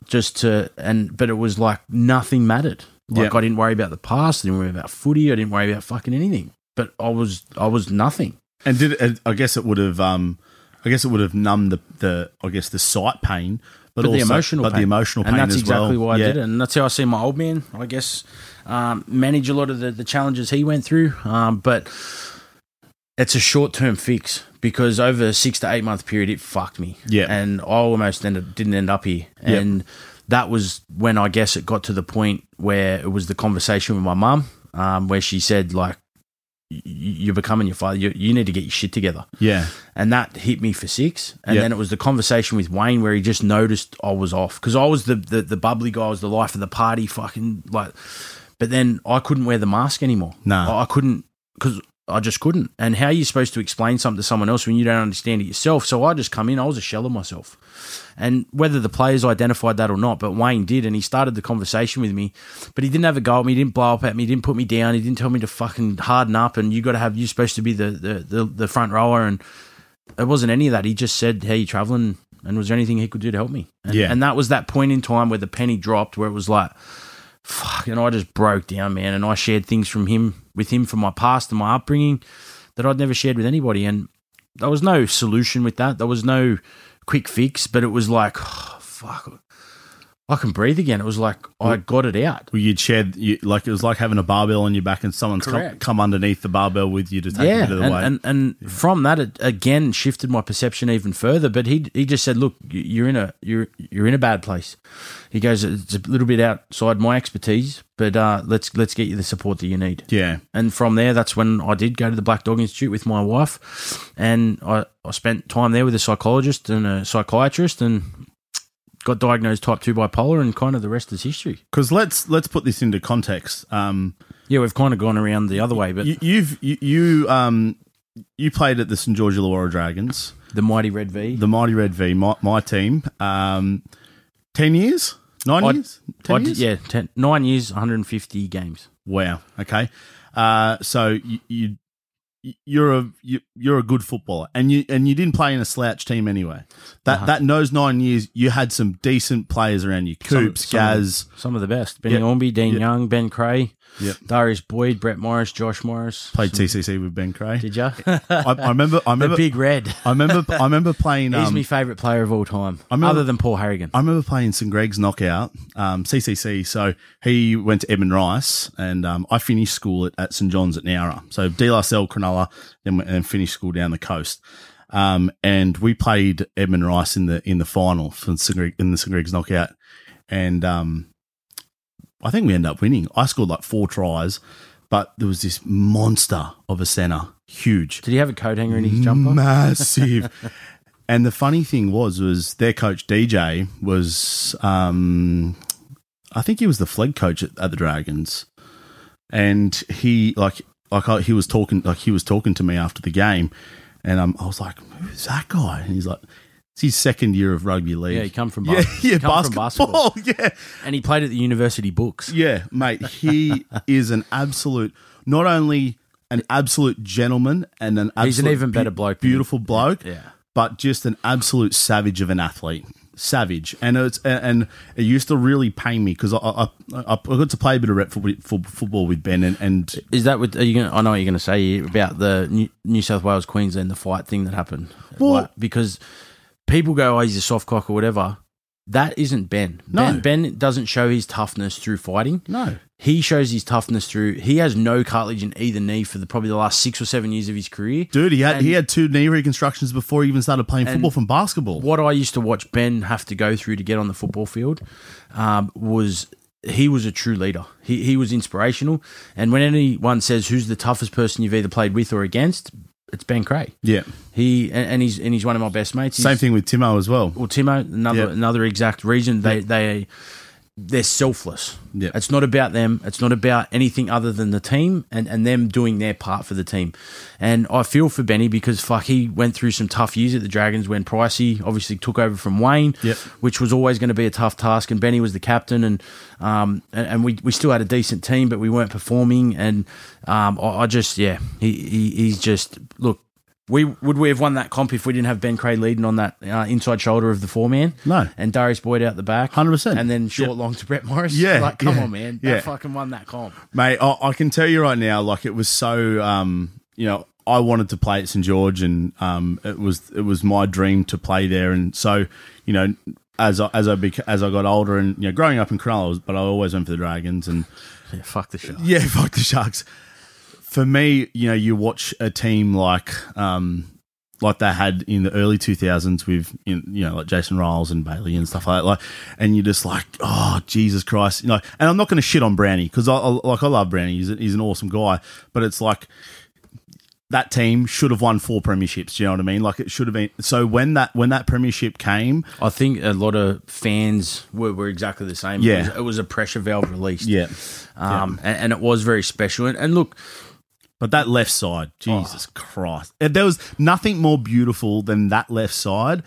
just to and but it was like nothing mattered. Like Yeah. I didn't worry about the past, I didn't worry about footy, I didn't worry about fucking anything. But I was I was nothing. And did it, I guess it would have um I guess it would have numbed the, the I guess the sight pain, but, But also the emotional but pain. the emotional pain and that's exactly well. why I Yeah. did it. And that's how I see my old man, I guess, um, manage a lot of the, the challenges he went through. Um, but it's a short term fix because over a six to eight month period, it fucked me. Yeah. And I almost ended, didn't end up here. And that was when I guess it got to the point where it was the conversation with my mum, um, where she said, like, you're becoming your father. You, you need to get your shit together. Yeah. And that hit me for six. And Yeah. then it was the conversation with Wayne where he just noticed I was off because I was the, the the bubbly guy, I was the life of the party, fucking like. But then I couldn't wear the mask anymore. Nah. I, I couldn't because I just couldn't. And how are you supposed to explain something to someone else when you don't understand it yourself? So I just come in. I was a shell of myself. And whether the players identified that or not, but Wayne did, and he started the conversation with me. But he didn't have a go at me. He didn't blow up at me. He didn't put me down. He didn't tell me to fucking harden up. And you got to have. You're supposed to be the, the the the front rower. And it wasn't any of that. He just said, "Hey, you traveling?" And was there anything he could do to help me? And, Yeah. And that was that point in time where the penny dropped, where it was like, fuck, and I just broke down, man. And I shared things from him with him from my past and my upbringing that I'd never shared with anybody. And there was no solution with that. There was no quick fix, but it was like, fuck, I can breathe again. It was like I got it out. Well, you'd shared, you, like it was like having a barbell on your back and someone's come, come underneath the barbell with you to take a yeah, bit of the and, weight. and and from that, it again shifted my perception even further. But he he just said, "Look, you- you're in a you're you're in a bad place." He goes, "It's a little bit outside my expertise, but uh, let's let's get you the support that you need." yeah. And from there, that's when I did go to the Black Dog Institute with my wife, and I, I spent time there with a psychologist and a psychiatrist, and got diagnosed type two bipolar, and kind of the rest is history. Because let's let's put this into context. Um, Yeah, we've kind of gone around the other way, but you, you've you, you um you played at the St George Illawarra Dragons, the mighty Red V. the Mighty Red V, my, my team. Um, ten years, 9 I- years, ten I years. yeah, ten, nine years, 150 games. Wow. Okay. Uh, so you, you you're a you, you're a good footballer, and you and you didn't play in a slouch team anyway. That Uh-huh. that those nine years, you had some decent players around you. Some- Coops, some- Gaz. Some of the best. Benny Yep. Hornby, Dean. Young, Ben Creagh, Yep. Darius Boyd, Brett Morris, Josh Morris. Played TCC with Ben Creagh. Did you? I, I remember. I the remember. Big Red. I remember. I remember playing. He's Um, my favourite player of all time, remember- other than Paul Harragon. I remember playing St Greg's knockout, um, CCC. So he went to Edmund Rice, and um, I finished school at, at St John's at Nowra. So De La Salle, Cronulla, then and finished school down the coast. Um, and we played Edmund Rice in the in the final for St Greg, in the St Greg's knockout, and um, I think we ended up winning. I scored like four tries, but there was this monster of a centre, huge, Did he have a coat hanger in his jumper? massive. and the funny thing was, was their coach DJ was, um, I think he was the flag coach at, at the Dragons, and he like like I, he was talking like he was talking to me after the game, and um, I was like, who's that guy? And he's like. It's his second year of rugby league. Yeah, he come from yeah, bas- yeah, come from basketball. Yeah, and he played at the university books. yeah, mate. He is an absolute, not only an absolute gentleman and an absolute He's an even better bloke than- beautiful bloke, Yeah. but just an absolute savage of an athlete. Savage, and it's and it used to really pain me because I, I I got to play a bit of rep football, football with Ben, and, and Is that what are you going? I know what you're going to say about the New, New South Wales Queensland the fight thing that happened. Well- Like, because people go, "Oh, he's a soft cock" or whatever. That isn't Ben. No. Ben, Ben doesn't show his toughness through fighting. no, He shows his toughness through. He has no cartilage in either knee for the probably the last six or seven years of his career. dude, he had And- he had two knee reconstructions before he even started playing football from basketball. What I used to watch Ben have to go through to get on the football field um, was he was a true leader. He he was inspirational. And when anyone says who's the toughest person you've either played with or against, it's Ben Creagh. Yeah, He and, and he's and he's one of my best mates. same thing with Timo as well. Well, Timo, another Yep. another exact reason they they they're selfless. Yep. It's not about them. It's not about anything other than the team and, and them doing their part for the team. And I feel for Benny because fuck, he went through some tough years at the Dragons when Pricey obviously took over from Wayne, Yep. which was always going to be a tough task. And Benny was the captain, and um and, and we we still had a decent team, but we weren't performing. And um I, I just yeah, he, he he's just look. We would we have won that comp if we didn't have Ben Creagh leading on that uh, inside shoulder of the four man? No. and Darius Boyd out the back, 100%. and then short Yeah. long to Brett Morris. Yeah, like come yeah, on, man, yeah. that fucking won that comp. Mate, I, I can tell you right now, like it was so, um, you know, I wanted to play at St George, and um, it was it was my dream to play there, and so, you know, as I, as I bec- as I got older, and you know, growing up in Cronulla, but I always went for the Dragons, and Yeah, fuck the shot. yeah, fuck the Sharks. For me, you know, you watch a team like um, like they had in the early two thousands with you know like Jason Ryles and Bailey and stuff like that, like, and you're just like, oh Jesus Christ, you know. And I'm not going to shit on Brownie because I, I like I love Brownie. He's, he's an awesome guy, but it's like that team should have won four premierships. Do you know what I mean? Like it should have been. So when that when that premiership came, I think a lot of fans were, were exactly the same. Yeah. It was, it was a pressure valve released. yeah. Um, and, and it was very special. And, and look, But that left side, Jesus Christ, there was nothing more beautiful than that left side.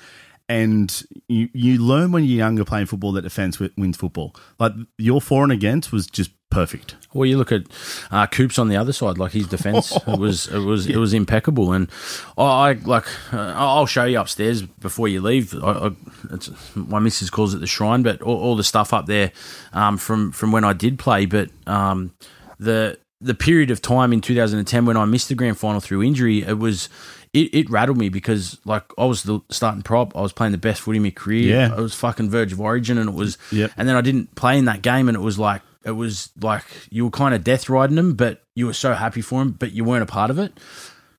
And you you learn when you're younger playing football that defense wins football. Like your for and against was just perfect. Well, you look at uh, Coops on the other side, like his defence. it was it was it was impeccable, and I, I like uh, I'll show you upstairs before you leave. I, I, it's, my missus calls it the shrine, but all, all the stuff up there um, from from when I did play, but um, the the period of time in 2010 when I missed the grand final through injury, it was. It, it rattled me because, like, I was the starting prop. I was playing the best footy in my career. Yeah. I was fucking verge of origin, and it was. Yep. And then I didn't play in that game, and it was like it was like you were kind of death riding him, but you were so happy for him, but you weren't a part of it.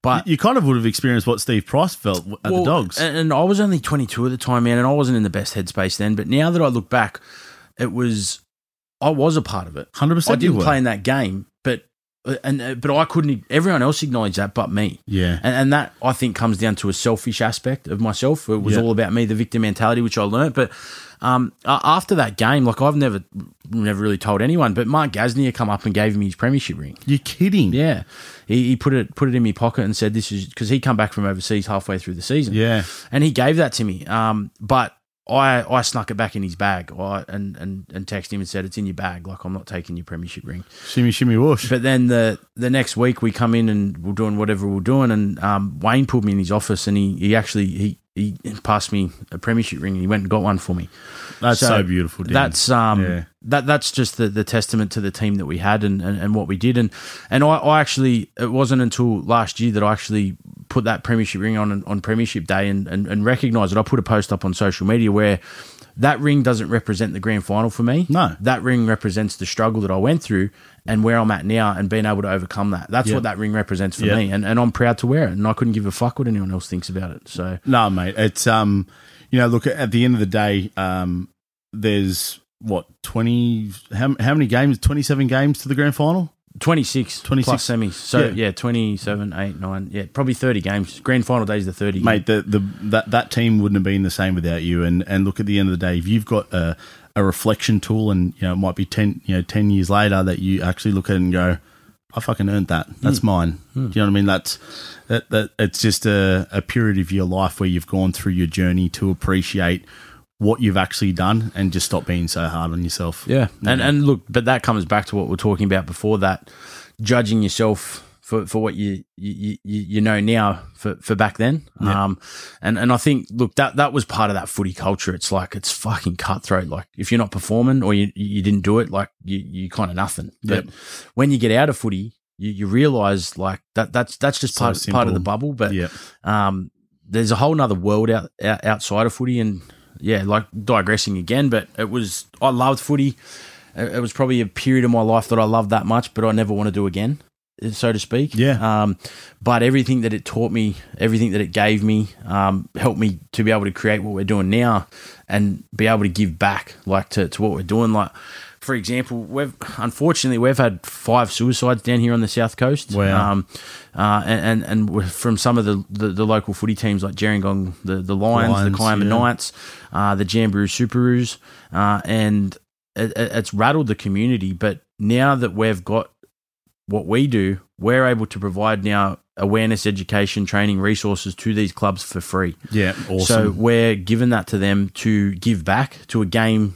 But You kind of would have experienced what Steve Price felt at well, the Dogs. and, I was only 22 at the time, man, and I wasn't in the best headspace then. But now that I look back, it was I was a part of it. 100% I didn't play in that game, and uh, but I couldn't. Everyone else acknowledged that, but me. Yeah. and, and that I think comes down to a selfish aspect of myself. It was Yeah. all about me, the victim mentality, which I learnt. But um, after that game, like I've never never really told anyone, but Mark Gasnier come up and gave me his premiership ring. You're kidding. Yeah, he, he put it put it in my pocket and said, "This is because he come back from overseas halfway through the season." Yeah. and he gave that to me. Um, but I I snuck it back in his bag. I, and and and texted him and said, "It's in your bag. Like I'm not taking your premiership ring." Shimmy, shimmy, whoosh. But then the the next week we come in and we're doing whatever we're doing, and um, Wayne pulled me in his office and he he actually he. He passed me a premiership ring and he went and got one for me. That's so, beautiful. Dan. That's um Yeah. That that's just the, the testament to the team that we had and, and, and what we did and and I, I actually it wasn't until last year that I actually put that premiership ring on on premiership day and, and, and recognized it. I put a post up on social media where that ring doesn't represent the grand final for me. No. That ring represents the struggle that I went through and where I'm at now and being able to overcome that. That's Yeah. what that ring represents for Yeah. me. And, and I'm proud to wear it. And I couldn't give a fuck what anyone else thinks about it. So No, mate. It's um, you know, look at the end of the day, um, there's what twenty? How, how many games? Twenty seven games to the grand final. 26, 26. plus semis. So Yeah. yeah. 27, 8, 9. Yeah, probably 30 games. Grand final day is the 30. Mate, the, the that that team wouldn't have been the same without you. And and look at the end of the day, if you've got a, a reflection tool, and you know it might be ten you know ten years later that you actually look at it and go, I fucking earned that. That's hmm. mine. Hmm. Do you know what I mean? That's that that it's just a, a period of your life where you've gone through your journey to appreciate what you've actually done and just stop being so hard on yourself. Yeah, and and look, but that comes back to what we are talking about before that, judging yourself for, for what you, you you you know now for, for back then. Yeah. Um, and and I think look that that was part of that footy culture. It's like it's fucking cutthroat. Like if you're not performing or you you didn't do it, like you you kind of nothing. But Yep. when you get out of footy, you, you realize like that that's that's just So part part of the bubble. But Yeah. um, there's a whole nother world out, out outside of footy, and yeah, like digressing again, but it was I loved footy. It was probably a period of my life that I loved that much, but I never want to do again, so to speak. Yeah. Um, but everything that it taught me, everything that it gave me, um, helped me to be able to create what we're doing now, and be able to give back, like to, to what we're doing. Like, for example, we've unfortunately we've had five suicides down here on the south coast. Wow. Um, uh, and and, from some of the, the, the local footy teams like Gerringong, the the Lions, Lions, the Kiama yeah. Knights, uh, the Jamberoo Superoos, uh, and it- it's rattled the community. But now that we've got what we do, we're able to provide now awareness, education, training, resources to these clubs for free. Yeah. awesome. So we're giving that to them to give back to a game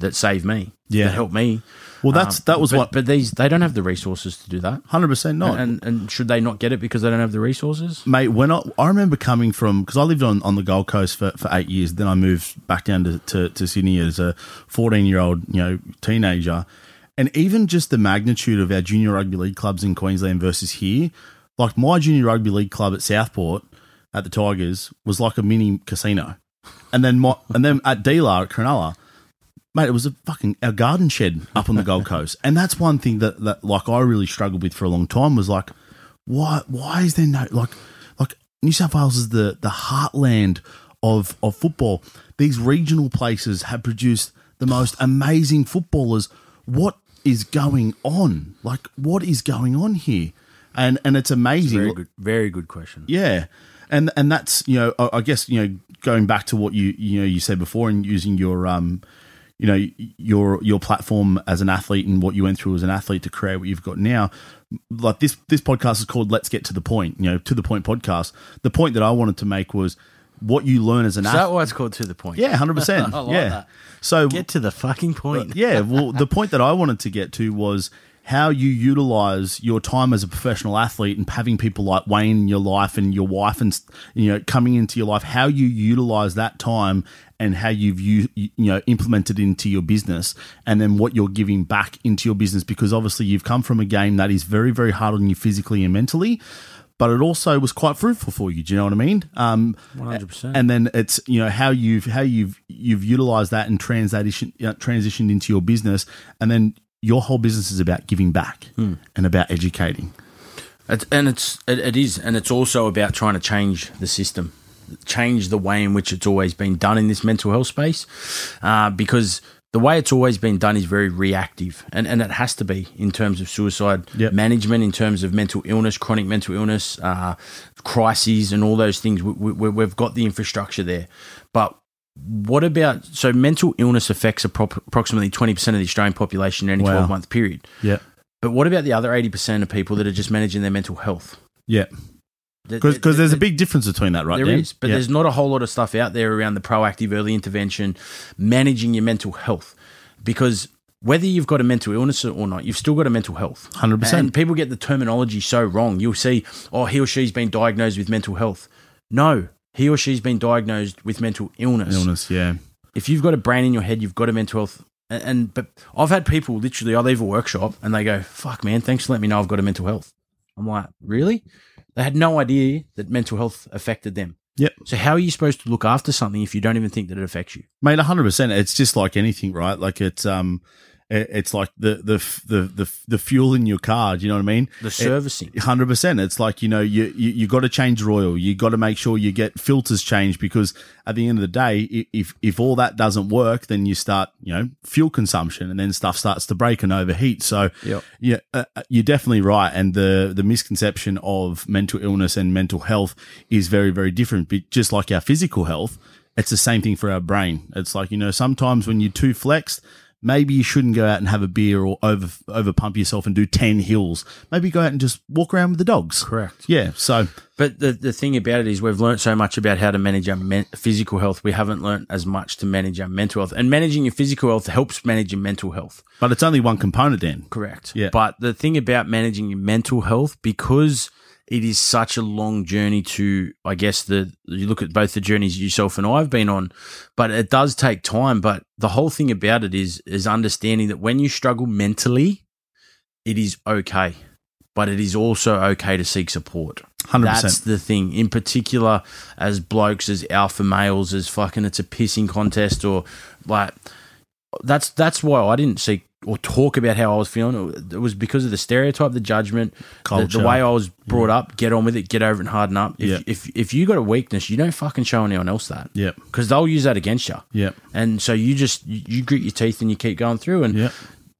that saved me, Yeah. that helped me. well, that's Um, that was but, what But these they don't have the resources to do that. hundred percent not. And and should they not get it because they don't have the resources? Mate, when I, I remember coming from because I lived on, on the Gold Coast for, for eight years, then I moved back down to, to, to Sydney as a fourteen year old you know teenager, and even just the magnitude of our junior rugby league clubs in Queensland versus here, like my junior rugby league club at Southport at the Tigers was like a mini casino, and then my and then at Dealer at Cronulla. Mate, it was a fucking a garden shed up on the Gold Coast, and that's one thing that, that like I really struggled with for a long time was like, why why is there no like like New South Wales is the the heartland of of football. These regional places have produced the most amazing footballers. What is going on? Like what is going on here? and and it's amazing. Very good. Very good question. Yeah, and and that's you know I I guess you know going back to what you you know you said before and using your um you know your your platform as an athlete and what you went through as an athlete to create what you've got now. Like this this podcast is called Let's Get to the Point. You know, to the point podcast. The point that I wanted to make was what you learn as an Is athlete. that why it's called to the point? Yeah, hundred percent. I like Yeah. that. So Get to the fucking point. yeah, well, the point that I wanted to get to was how you utilize your time as a professional athlete and having people like Wayne in your life and your wife and you know coming into your life. How you utilize that time and how you've you you know implemented into your business, and then what you're giving back into your business because obviously you've come from a game that is very very hard on you physically and mentally. But it also was quite fruitful for you. Do you know what I mean? Um, 100%. and then it's you know how you've how you've you've utilized that and transition uh, transitioned into your business, and then your whole business is about giving back and about educating. It's, and it's it, it is, and it's also about trying to change the system, change the way in which it's always been done in this mental health space, uh, because the way it's always been done is very reactive, and, and it has to be in terms of suicide Yep. management, in terms of mental illness, chronic mental illness, uh, crises, and all those things. We, we, we've got the infrastructure there, but what about so mental illness affects approximately 20% of the Australian population in any Wow. 12 month period. Yeah, But what about the other 80% of people that are just managing their mental health? yeah, because th- there's a big difference between that, right? There Dan? is, but yeah. there's not a whole lot of stuff out there around the proactive early intervention, managing your mental health. Because whether you've got a mental illness or not, you've still got a mental health. 100%. And people get the terminology so wrong. You'll see, oh, he or she's been diagnosed with mental health. No, he or she's been diagnosed with mental illness. illness. Yeah, If you've got a brain in your head, you've got a mental health. And, and but I've had people literally, I leave a workshop and they go, "Fuck, man, thanks for letting me know I've got a mental health." I'm like, really? They had no idea that mental health affected them. Yep. So how are you supposed to look after something if you don't even think that it affects you? mate, hundred percent. It's just like anything, right? Like it's um, it's like the the the the the fuel in your car. Do you know what I mean? The servicing. Hundred percent. It's like you know you you, you got to change oil. You got to make sure you get filters changed because at the end of the day, if if all that doesn't work, then you start you know fuel consumption, and then stuff starts to break and overheat. So Yep. yeah, uh, uh, you're definitely right. And the the misconception of mental illness and mental health is very very different. But just like our physical health, it's the same thing for our brain. It's like you know sometimes when you're too flexed. Maybe you shouldn't go out and have a beer or over over pump yourself and do ten hills. Maybe go out and just walk around with the dogs. Correct. Yeah. So But the, the thing about it is, we've learned so much about how to manage our men- physical health. We haven't learned as much to manage our mental health. And managing your physical health helps manage your mental health. But it's only one component, then Correct. Yeah. But the thing about managing your mental health, because it is such a long journey to, I guess, the you look at both the journeys yourself and I've been on, but it does take time. But the whole thing about it is is understanding that when you struggle mentally, it is okay, but it is also okay to seek support. 100%. That's the thing. In particular, as blokes, as alpha males, as fucking it's a pissing contest or like that's that's why I didn't seek or talk about how I was feeling. It was because of the stereotype, the judgment, the, Culture. the way I was brought up. Get on with it, get over it, and harden up. If, Yeah. if if you got a weakness, you don't fucking show anyone else that. Yep. because they'll use that against you. Yep. And so you just you, you grit your teeth and you keep going through. And yeah.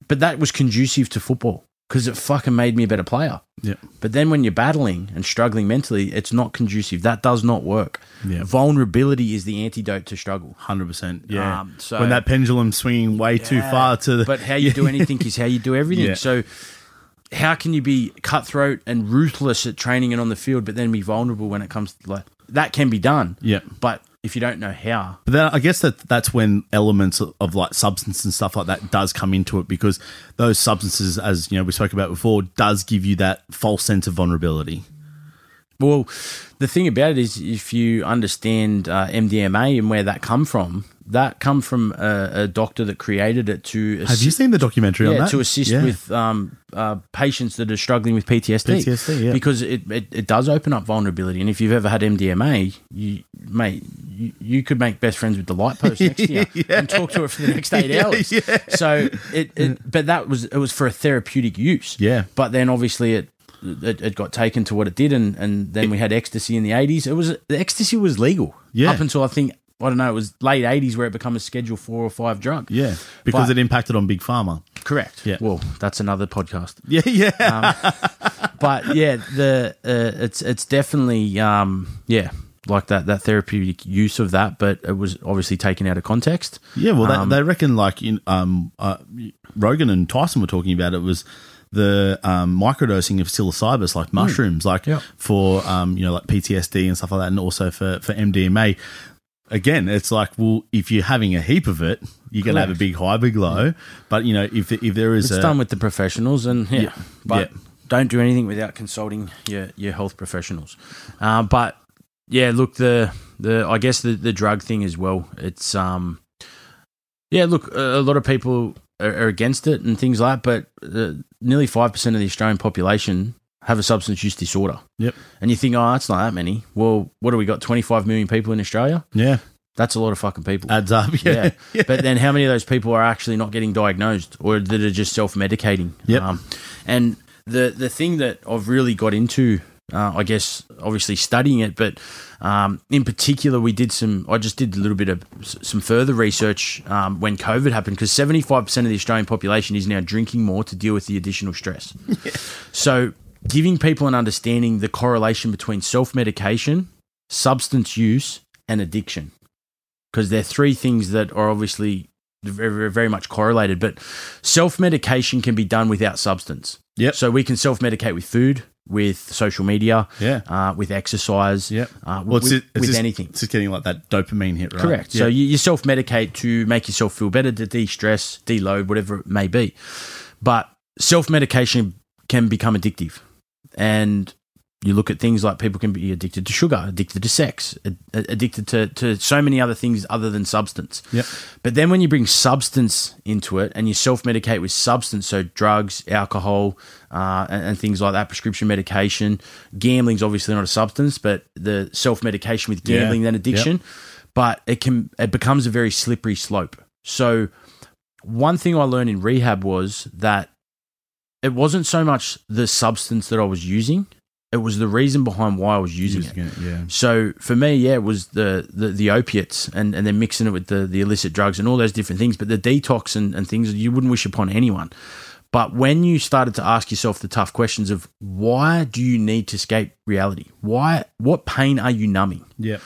but that was conducive to football because it fucking made me a better player. Yep. But then when you're battling and struggling mentally, it's not conducive. That does not work. Yeah. Vulnerability is the antidote to struggle. Hundred percent. Yeah. Um, so- when that pendulum's swinging way too far to the But how you do anything is how you do everything. Yeah. So how can you be cutthroat and ruthless at training and on the field, but then be vulnerable when it comes to like that can be done. Yeah. But if you don't know how, But then I guess that that's when elements of, of like substance and stuff like that does come into it because those substances, as you know, we spoke about before, does give you that false sense of vulnerability. Well, the thing about it is, if you understand uh, MDMA and where that come from, that come from a, a doctor that created it to Have you seen the documentary on that? to assist Yeah. with um, uh, patients that are struggling with PTSD. PTSD, yeah. because it, it, it does open up vulnerability. And if you've ever had MDMA, you mate, you, you could make best friends with the light post next to you and talk to it for the next eight Yeah, hours. yeah. So it, it, but that was it was for a therapeutic use. Yeah. but then obviously it. It, it got taken to what it did, and, and then we had ecstasy in the eighties. It was the ecstasy was legal Yeah. up until I think I don't know, it was late eighties where it became a Schedule Four or Five drug. Yeah, because But- it impacted on big pharma. correct. Yeah. Well, that's another podcast. Yeah, yeah. but yeah, the uh, it's it's definitely um, yeah like that that therapeutic use of that, but it was obviously taken out of context. Yeah, well, they, Um, they reckon like in um, uh, Rogan and Tyson were talking about it was the um, microdosing of psilocybin, like mushrooms, like Yeah. for um, you know like PTSD and stuff like that, and also for for MDMA. Again, it's like well, if you're having a heap of it, you're gonna have a big high, big low. But you know, if if there is It's a done with the professionals, and yeah, Yeah. but Yeah. don't do anything without consulting your your health professionals. Uh, but yeah, look the the I guess the the drug thing as well. It's um yeah, look, a lot of people are, against it and things like that, but uh, nearly five percent of the Australian population have a substance use disorder. Yep. And you think, oh, that's not that many. Well, what do we got? Twenty five million people in Australia. yeah That's a lot of fucking people. adds up. Yeah, Yeah. But then how many of those people are actually not getting diagnosed or that are just self medicating? Yep. and the, the thing that I've really got into, uh, I guess, obviously studying it, but um, in particular, we did some, I just did a little bit of some further research um, when COVID happened because 75% of the Australian population is now drinking more to deal with the additional stress. So giving people an understanding the correlation between self medication, substance use, and addiction because they're three things that are obviously very, very much correlated. But self medication can be done without substance. Yep. So we can self medicate with food, with social media, Yeah. uh, with exercise, Yep. uh, Well, with, it's with just, anything. It's just getting like that dopamine hit, right? Correct. So you, you self medicate to make yourself feel better, to de stress, deload, whatever it may be. But self medication can become addictive. And you look at things like people can be addicted to sugar, addicted to sex, ad- addicted to, to so many other things other than substance. Yep. But then when you bring substance into it and you self medicate with substance, so drugs, alcohol, uh, and, and things like that, prescription medication, gambling's obviously not a substance, but the self medication with Yeah. gambling, then addiction, but it can it becomes a very slippery slope. So one thing I learned in rehab was that it wasn't so much the substance that I was using, it was the reason behind why I was using it. Using it, yeah. So for me, yeah, it was the the, the opiates and, and then mixing it with the, the illicit drugs and all those different things. But the detox and, and things you wouldn't wish upon anyone. But when you started to ask yourself the tough questions of why do you need to escape reality? Why what pain are you numbing? Yep.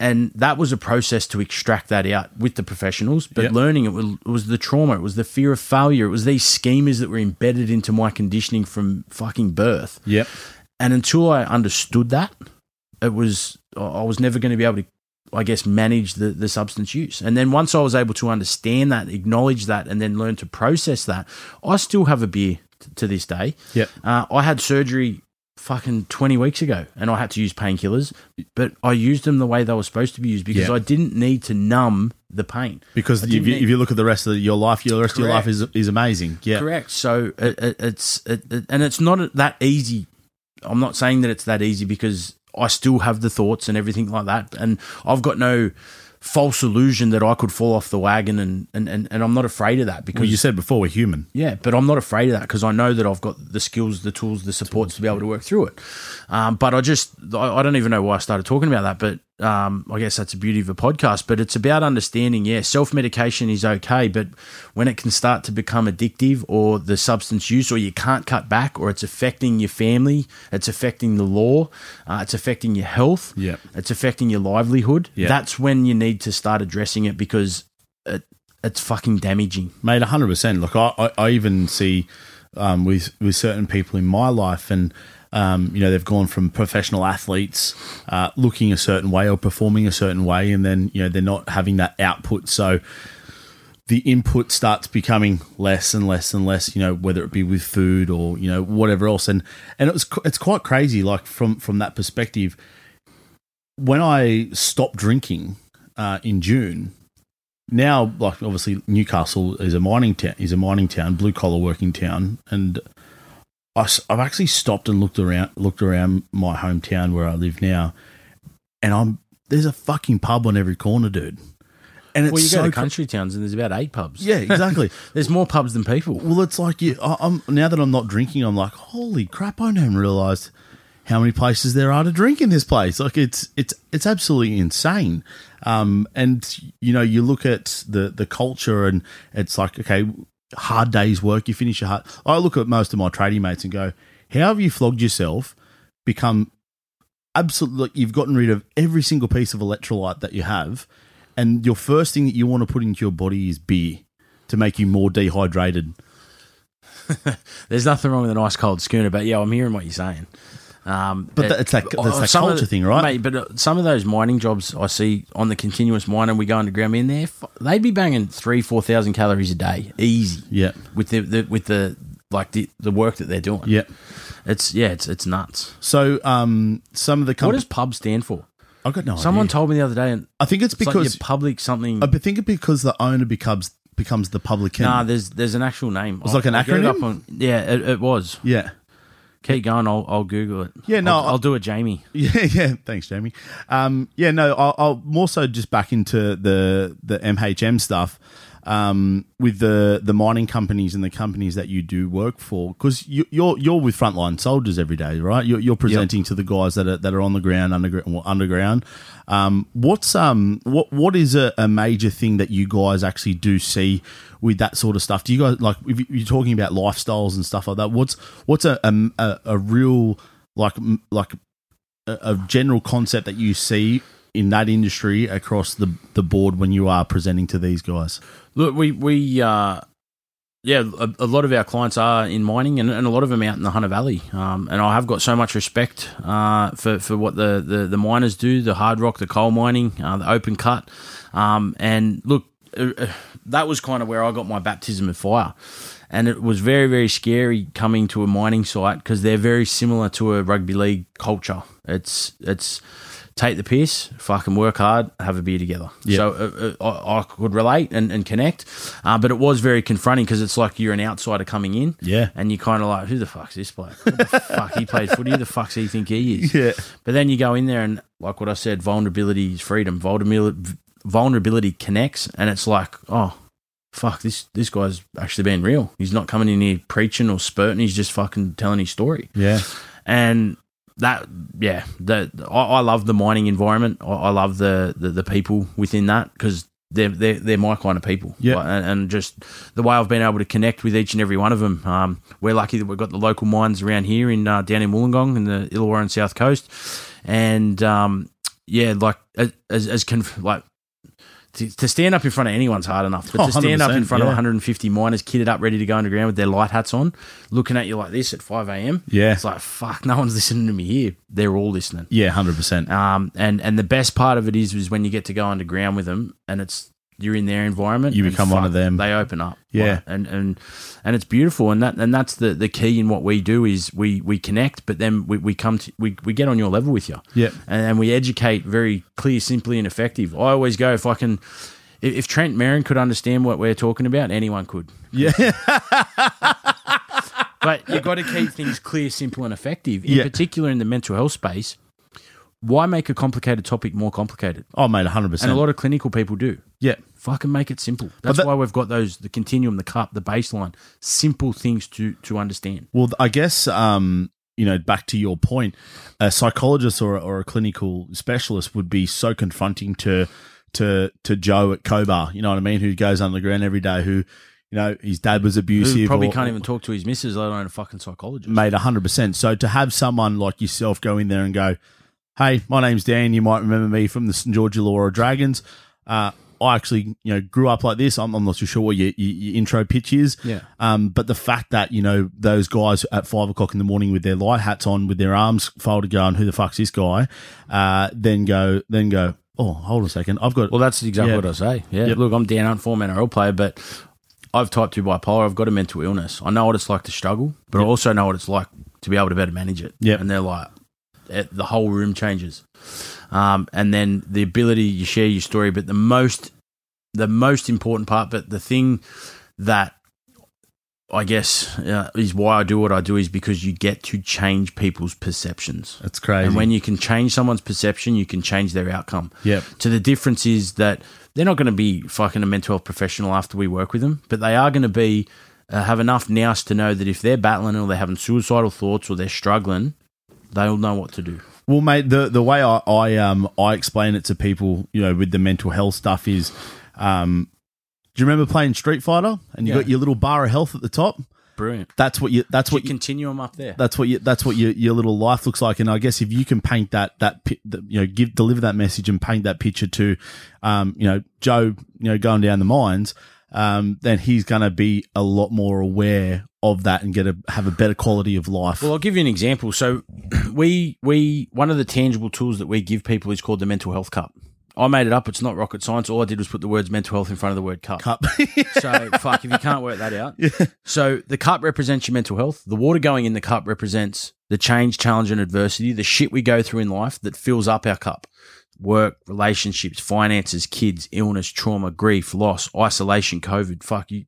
And that was a process to extract that out with the professionals. But Yep. learning it was, it was the trauma, it was the fear of failure, it was these schemas that were embedded into my conditioning from fucking birth. Yep. And until I understood that, it was I was never going to be able to, I guess, manage the the substance use. And then once I was able to understand that, acknowledge that, and then learn to process that, I still have a beer t- to this day. Yeah, Uh, I had surgery fucking 20 weeks ago and I had to use painkillers, but I used them the way they were supposed to be used because Yeah. I didn't need to numb the pain. Because if you, didn't if you look at the rest of your life, your rest of your life is is amazing. Yeah. Correct. So it, it, it's it, it- and it's not that easy. I'm not saying that it's that easy because I still have the thoughts and everything like that, and I've got no false illusion that I could fall off the wagon, and and, and, and I'm not afraid of that because Well, you said before we're human. yeah, but I'm not afraid of that because I know that I've got the skills, the tools, the supports to be able to work through it. Um, but I just, I, I don't even know why I started talking about that. But um, I guess that's the beauty of a podcast. But it's about understanding, yeah, self medication is okay, but when it can start to become addictive or the substance use, or you can't cut back, or it's affecting your family, it's affecting the law, uh, it's affecting your health, Yeah. it's affecting your livelihood. Yeah. That's when you need to start addressing it because it, it's fucking damaging. Mate, hundred percent. Look, I, I, I even see um, with with certain people in my life, and um, you know they've gone from professional athletes uh, looking a certain way or performing a certain way, and then you know they're not having that output. So the input starts becoming less and less and less. You know, whether it be with food or you know whatever else, and and it was it's quite crazy. Like from from that perspective, when I stopped drinking uh, in June now like obviously Newcastle is a mining town is a mining town blue collar working town and I, have actually stopped and looked around looked around my hometown where I live now and I'm there's a fucking pub on every corner dude and it's Well, you so go to cr- country towns and there's about eight pubs. yeah exactly There's more pubs than people. well it's like you I, I'm now that I'm not drinking I'm like holy crap I never realized how many places there are to drink in this place. Like it's it's it's absolutely insane. Um, and you know, you look at the the culture, and it's like okay, hard days work. You finish your hard. I look at most of my trading mates and go, how have you flogged yourself? Become absolutely. You've gotten rid of every single piece of electrolyte that you have, and your first thing that you want to put into your body is beer to make you more dehydrated. There's nothing wrong with an ice cold schooner, but yeah, I'm hearing what you're saying. Um, But that- it's that- that's oh, that culture the- thing, right? Mate, but uh, some of those mining jobs I see on the continuous mine, and we go underground in there, they'd be banging three, four thousand calories a day, easy. Yeah. with the, the with the like the, the work that they're doing. Yeah. it's yeah, it's it's nuts. So um, some of the What does pub stand for? I got no Someone idea. told me the other day, and I think it's it's like because your public something. I think it's because the owner becomes becomes the publican. Nah, there's there's an actual name. It's like an I'll acronym? up on- yeah, it, it was. yeah. Keep going. I'll I'll Google it. Yeah, no, I'll, I'll do it, Jamie. Yeah, yeah. Thanks, Jamie. Um, yeah, no, I'll, I'll more so just back into the the MHM stuff um, with the the mining companies and the companies that you do work for, because you, you're you're with frontline soldiers every day, right? You're, you're presenting to the guys that are that are on the ground, underground. Well, underground. Um, what's um what what is a, a major thing that you guys actually do see with that sort of stuff? Do you guys like if you're talking about lifestyles and stuff like that? What's what's a a, a, a real like like a, a general concept that you see in that industry across the the board when you are presenting to these guys? Look, we we uh, yeah, a, a lot of our clients are in mining, and, and a lot of them out in the Hunter Valley. Um, and I have got so much respect uh, for for what the, the the miners do, the hard rock, the coal mining, uh, the open cut. Um, and look, uh, uh, that was kind of where I got my baptism of fire. And it was very, very scary coming to a mining site because they're very similar to a rugby league culture. It's it's take the piss, fucking work hard, have a beer together. Yeah. So uh, uh, I, I could relate and, and connect, uh, but it was very confronting because it's like you're an outsider coming in, Yeah. and you're kind of like, who the fuck's this bloke? What the fuck he played footy? Who the fuck's he think he is? Yeah. But then you go in there and like what I said, vulnerability is freedom. Vulnerability, vulnerability connects, and it's like, oh. Fuck this! This guy's actually being real. He's not coming in here preaching or spurting. He's just fucking telling his story Yeah. and that yeah the I, I love the mining environment. I, I love the, the the people within that because they're, they're they're my kind of people. Yeah. Like, and, and just the way I've been able to connect with each and every one of them. Um, we're lucky that we've got the local mines around here in uh, down in Wollongong in the Illawarra and South Coast. And um, yeah like as as conf- like to, to stand up in front of anyone's hard enough, but Oh, to stand up in 100%, front of 150 miners kitted up, ready to go underground with their light hats on, looking at you like this at 5 a.m. Yeah. It's like, fuck, no one's listening to me here. They're all listening. Yeah. Hundred percent. Um, and, and the best part of it is, is when you get to go underground with them and it's, you're in their environment. You become one of them. They open up. Yeah. Like, and, and, and it's beautiful. And that, and that's the, the key in what we do is we, we connect, but then we, we come to, we, we get on your level with you Yeah. and, and we educate very clear, simply, and effective. I always go if I can. If if Trent Merrin could understand what we're talking about, anyone could. Yeah. But you've got to keep things clear, simple, and effective. In Yeah. particular, in the mental health space, why make a complicated topic more complicated? oh, mate. Hundred And percent. And a lot of clinical people do. Yeah. Fucking make it simple. That's that- why we've got those the continuum, the cup, the baseline, simple things to to understand. Well, I guess um, you know, back to your point, a psychologist or or a clinical specialist would be so confronting to to to Joe at Cobar. You know what I mean? Who goes underground every day? Who you know his dad was abusive. Who probably or- can't even talk to his missus, let alone a fucking psychologist. made hundred percent. So to have someone like yourself go in there and go, "Hey, my name's Dan. You might remember me from the St George Illawarra Dragons. Uh, I actually, you know, grew up like this. I'm, I'm not too sure what your, your, your intro pitch is. Yeah. Um, but the fact that you know those guys at five o'clock in the morning with their light hats on, with their arms folded, going, "Who the fuck's this guy?" Uh, then go, then go. Oh, hold a second. I've got. Well, that's exactly Yeah. what I say. Yeah. Yep. Look, I'm Dan Hunt, former NRL player, but I've type 2 bipolar. I've got a mental illness. I know what it's like to struggle, but I also know what it's like to be able to better manage it. Yep. And they're like, the whole room changes. Um, and then the ability you share your story, but the most, the most important part, but the thing that I guess uh, is why I do what I do is because you get to change people's perceptions. That's crazy. And when you can change someone's perception, you can change their outcome. Yep. So the difference is that they're not going to be fucking a mental health professional after we work with them, but they are going to be uh, have enough nous to know that if they're battling or they're having suicidal thoughts or they're struggling, they'll know what to do. Well, mate, the the way I, I um I explain it to people, you know, with the mental health stuff is, um, do you remember playing Street Fighter and you Yeah. got your little bar of health at the top? Brilliant. That's what you. That's What you. continuum up there? That's what you. That's what your your little life looks like. And I guess if you can paint that that you know give deliver that message and paint that picture to, um, you know, Joe, you know, going down the mines, um, then he's going to be a lot more aware of that and get a have a better quality of life. Well, I'll give you an example. So, we we one of the tangible tools that we give people is called the mental health cup. I made it up. It's not rocket science. All I did was put the words mental health in front of the word cup. Cup. So, fuck, if you can't work that out. So, the cup represents your mental health. The water going in the cup represents the change, challenge, and adversity, the shit we go through in life that fills up our cup. Work, relationships, finances, kids, illness, trauma, grief, loss, isolation, COVID, fuck you,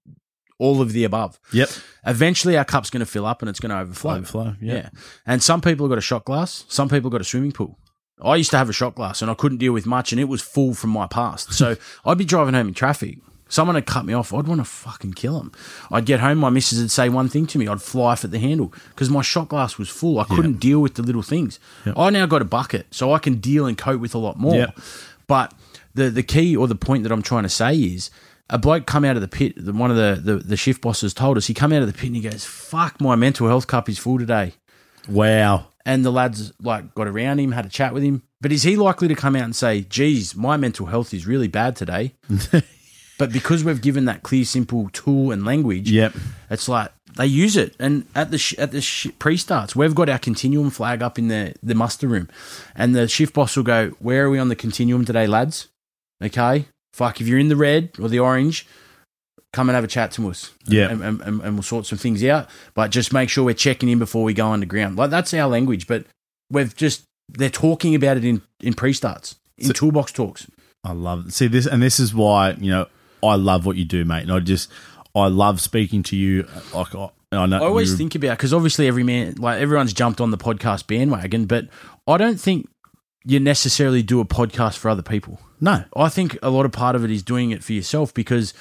all of the above. yep. Eventually, our cup's going to fill up and it's going to overflow. Overflow, yeah. Yeah. And some people have got a shot glass. Some people got a swimming pool. I used to have a shot glass and I couldn't deal with much and it was full from my past. So I'd be driving home in traffic. Someone had cut me off. I'd want to fucking kill them. I'd get home. My missus would say one thing to me. I'd fly off at the handle because my shot glass was full. I couldn't deal with the little things. I now got a bucket so I can deal and cope with a lot more. Yep. But the, the key or the point that I'm trying to say is a bloke come out of the pit. One of the, the, the shift bosses told us he come out of the pit and he goes, fuck, my mental health cup is full today Wow. and the lads like got around him, had a chat with him. But is he likely to come out and say, "Geez, my mental health is really bad today"? but because we've given that clear, simple tool and language, Yep. it's like they use it. And at the sh- at the sh- pre-starts, we've got our continuum flag up in the the muster room, and the shift boss will go, "Where are we on the continuum today, lads?" Okay, fuck. If you're in the red or the orange, come and have a chat to us. Yeah. and, and, and, and we'll sort some things out. But just make sure we're checking in before we go underground. Like that's our language. But we've just they're talking about it in in pre-starts in So- toolbox talks. I love it. See this, and this is why you know I love what you do, mate. And I just I love speaking to you. Like I, I know I always think about because obviously every man, like everyone's jumped on the podcast bandwagon, but I don't think you necessarily do a podcast for other people. no, I think a lot of part of it is doing it for yourself because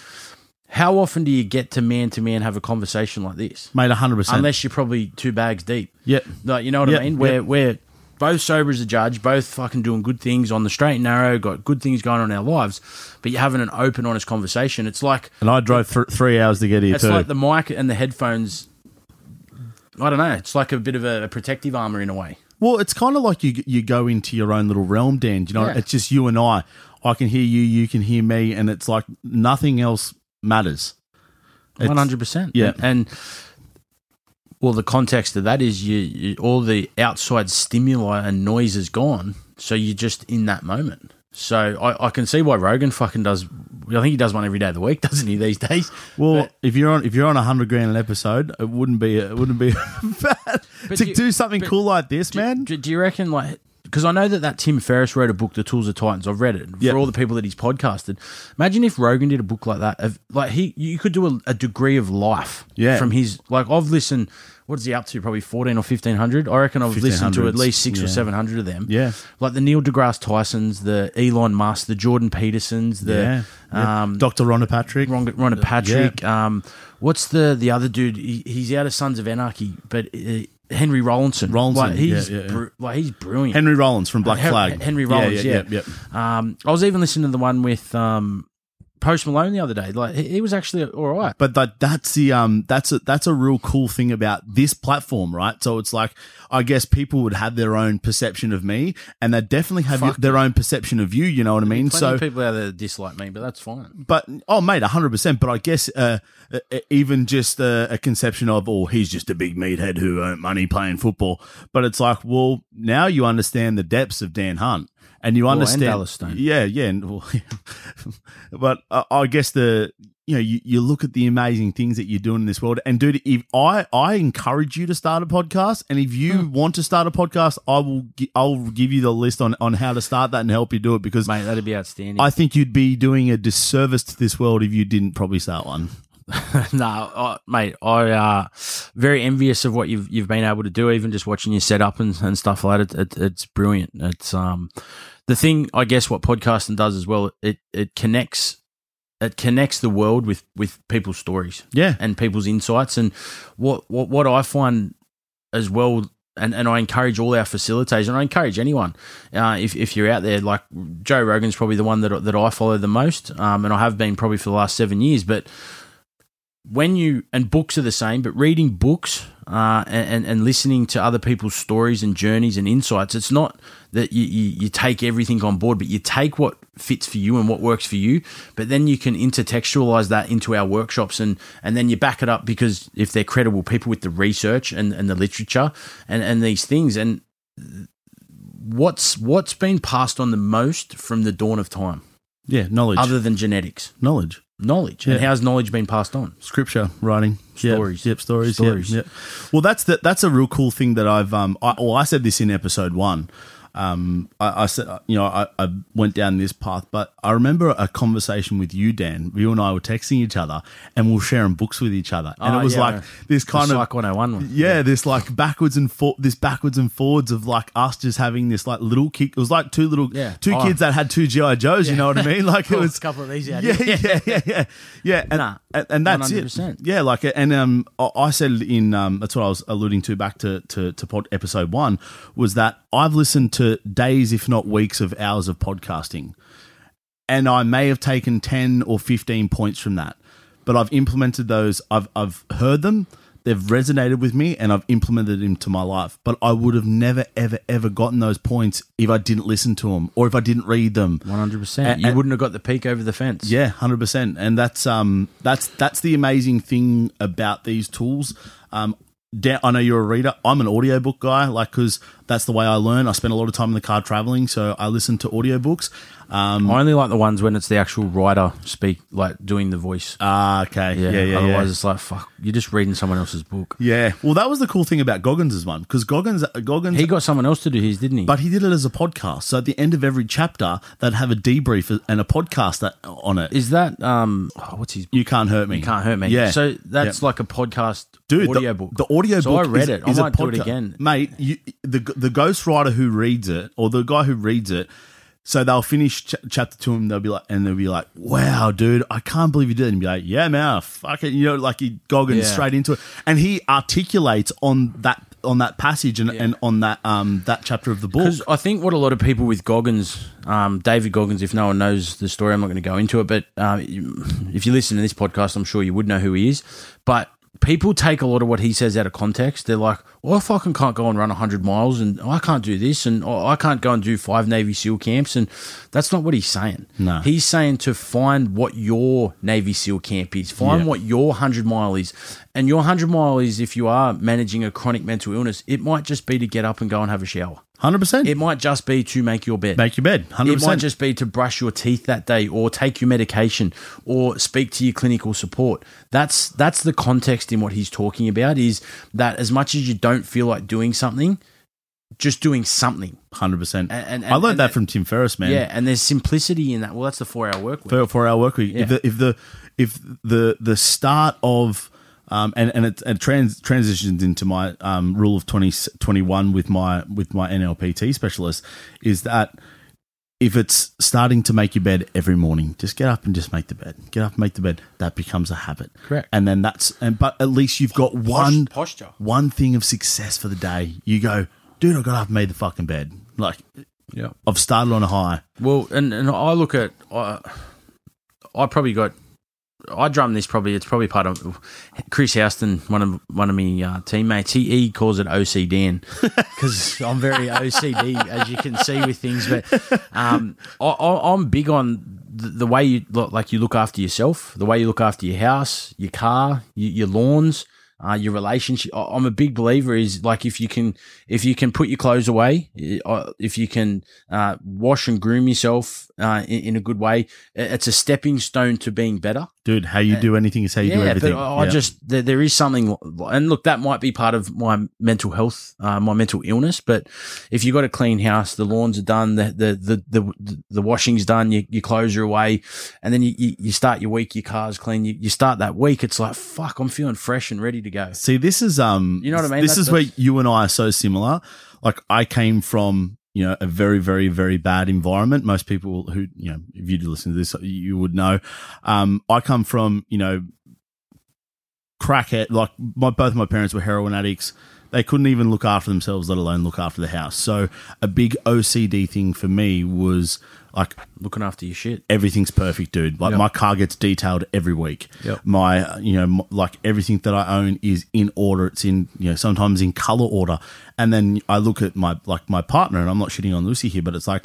how often do you get to man to man have a conversation like this? mate, hundred percent. Unless you're probably two bags deep. Yep. Like, you know what Yep, I mean? We're, yep. we're both sober as a judge, both fucking doing good things on the straight and narrow, got good things going on in our lives, but you're having an open, honest conversation. It's like And I drove th- three hours to get here it's too. like the mic and the headphones. I don't know. It's like a bit of a, a protective armor in a way. well, it's kind of like you you go into your own little realm, Dan. You know, Yeah. it's just you and I. I can hear you, you can hear me, and it's like nothing else matters. One hundred percent. yeah. and well, the context of that is you, you all the outside stimuli and noise is gone, so you're just in that moment. So I, I can see why Rogan fucking does. I think he does one every day of the week, doesn't he? These days. Well, But- if you're on if you're on a hundred grand an episode, it wouldn't be it wouldn't be bad to you- do something cool like this, man. Do, do you reckon like? Because I know that that Tim Ferriss wrote a book, The Tools of Titans. I've read it Yeah. for all the people that he's podcasted. Imagine if Rogan did a book like that. Of, like he, you could do a, a degree of life. Yeah. From his like, I've listened. What is he up to? Probably fourteen or fifteen hundred. I reckon I've listened to at least six yeah. or seven hundred of them. Yeah. Like the Neil deGrasse Tysons, the Elon Musk, the Jordan Petersons, the yeah, yeah. um, Dr. Rhonda Patrick. Ron, Rhonda Patrick. Um, what's the the other dude? He, he's out of Sons of Anarchy, but uh, Henry Rollinson. Rollinson, like he's yeah, yeah, yeah. bru- like he's brilliant. Henry Rollins from Black Hen- Flag. Henry Rollins, yeah. yeah, yeah. Um, I was even listening to the one with um, Post Malone the other day. Like he, was actually all right. But that that's the um that's a that's a real cool thing about this platform, right? So it's like I guess people would have their own perception of me, and they definitely have Fuck their own perception of you. You know what I mean? So people out there dislike me, but that's fine. but oh mate 100% but i guess uh, uh, even just uh, a conception of oh he's just a big meathead who earned money playing football but it's like well now you understand the depths of dan hunt and you and understand Dallas Stone. yeah yeah and, well, but uh, i guess the you know you, you look at the amazing things that you're doing in this world and dude if i i encourage you to start a podcast and if you Hmm. want to start a podcast i will i'll give you the list on on how to start that and help you do it because Mate, that'd be outstanding. I think you'd be doing a disservice to this world if you didn't probably start one. no, I, mate, I uh very envious of what you've you've been able to do. Even just watching you set up and, and stuff like that, it, it, it's brilliant. It's um the thing I guess what podcasting does as well. It it connects it connects the world with with people's stories Yeah. and people's insights. And what what what I find as well and, and I encourage all our facilitators, and I encourage anyone, uh, if, if you're out there, like Joe Rogan's probably the one that, that I follow the most, um, and I have been probably for the last seven years. But when you, and books are the same, but reading books uh, and, and listening to other people's stories and journeys and insights, it's not that you, you, you take everything on board, but you take what fits for you and what works for you. But then you can intertextualize that into our workshops and, and then you back it up because if they're credible people with the research and, and the literature and, and these things. And what's what's been passed on the most from the dawn of time, Yeah, knowledge. other than genetics? knowledge. Knowledge. And how's knowledge been passed on? scripture writing Yep, Stories. yep, stories, Stories. Yep, yep. Well, that's the, that's a real cool thing that I've um. I, well, I said this in episode one. Um, I, I said you know I, I went down this path, but I remember a conversation with you, Dan. You and I were texting each other, and we were sharing books with each other, and Oh, it was yeah. like this kind the of Psych 101 one. yeah, this like backwards and for- this backwards and forwards of like us just having this like little kick. It was like two little Yeah. two Oh. kids that had two GI Joes. You know what I mean? Like it was a couple of these out Yeah, yeah, yeah, yeah, yeah. And, Nah, and, and that's 100%. it. Yeah, like and um, I- said in um, that's what I was alluding to back to to to pod, episode one was that I've listened to days, if not weeks, of hours of podcasting and I may have taken 10 or 15 points from that. But I've implemented those. I've I've heard them. They've resonated with me and I've implemented them to my life. But I would have never ever ever gotten those points if I didn't listen to them or if I didn't read them. One hundred percent. You wouldn't have got the peak over the fence. Yeah, hundred percent, and that's um that's that's the amazing thing about these tools. Um, I know you're a reader. I'm an audiobook guy, like because that's the way I learn. I spend a lot of time in the car traveling, so I listen to audiobooks. Um, I only like the ones when it's the actual writer speak, like doing the voice. ah, okay, Yeah. yeah, yeah, Otherwise, yeah. it's like fuck. You're just reading someone else's book. Yeah, well, that was the cool thing about Goggins' one because Goggins, Goggins, He got someone else to do his, didn't he? but he did it as a podcast. So at the end of every chapter, they'd have a debrief and a podcast that on it. is that um? oh, what's his? You can't hurt me. You can't hurt me. Yeah. So that's like a podcast Dude, audiobook. The, the audiobook. So I read is, it. I is a might do it again. mate. You, the the ghostwriter who reads it, or the guy who reads it. So they'll finish ch- chapter two, and they'll be like, and they'll be like, "Wow, dude, I can't believe you did." it. And be like, "Yeah, man, fuck it," you know, like he Goggins Yeah. straight into it, and he articulates on that on that passage and, and on that um that chapter of the book. Because I think what a lot of people with Goggins, um, David Goggins, if no one knows the story, I'm not going to go into it. But um, if you listen to this podcast, I'm sure you would know who he is. But people take a lot of what he says out of context. They're like, well, I fucking can't go and run 100 miles and I can't do this and oh, I can't go and do five Navy SEAL camps. And that's not what he's saying. No. He's saying to find what your Navy SEAL camp is, find Yeah. what your 100 mile is. And your 100 mile is if you are managing a chronic mental illness, it might just be to get up and go and have a shower. Hundred percent. It might just be to make your bed. Make your bed. Hundred percent. It might just be to brush your teeth that day or take your medication or speak to your clinical support. That's that's the context in what he's talking about is that as much as you don't feel like doing something, just doing something. Hundred percent. And- and- I learned and- that from Tim Ferriss, man. Yeah, and there's simplicity in that. Well, that's the 4-hour work week. for 4-hour work week. Yeah. If the if the if the the start of um, and and it, it trans, transitions into my um, rule of 20, 21 with my with my NLPT specialist is that if it's starting to make your bed every morning, just get up and just make the bed. Get up and make the bed. That becomes a habit. Correct. And then that's and but at least you've got one posture. one thing of success for the day. You go, dude, I got up and made the fucking bed. Like Yeah. I've started on a high. Well, and, and I look at I, I probably got I drum this probably it's probably part of Chris Houston, one of one of my uh, teammates. He, he calls it OCD because I'm very OCD as you can see with things. But um, I, I'm big on the, the way you look, like you look after yourself, the way you look after your house, your car, your, your lawns. Uh, your relationship. I- I'm a big believer is like if you can if you can put your clothes away, uh, if you can uh, wash and groom yourself uh, in, in a good way, it's a stepping stone to being better. Dude, how you do anything is how you do Yeah, everything. but I Yeah. just there, there is something, and look, that might be part of my mental health, uh, my mental illness. But if you got a clean house, the lawns are done, the the the the, the washing's done, your, your clothes are away, and then you, you, you start your week, your car's clean, you, you start that week, it's like fuck, I'm feeling fresh and ready to go. See, this is um, You know what I mean? This That's- is where you and I are so similar. Like I came from you know a very very very bad environment. Most people who you know if you listen to this, you would know. Um, I come from you know crackhead. Like my both my parents were heroin addicts. they couldn't even look after themselves, let alone look after the house. So a big OCD thing for me was like Looking after your shit. everything's perfect, dude. Like Yep. my car gets detailed every week. Yep. My, you know, m- like everything that I own is in order. It's in, you know, sometimes in color order. And then I look at my like my partner, and I'm not shitting on Lucy here, but it's like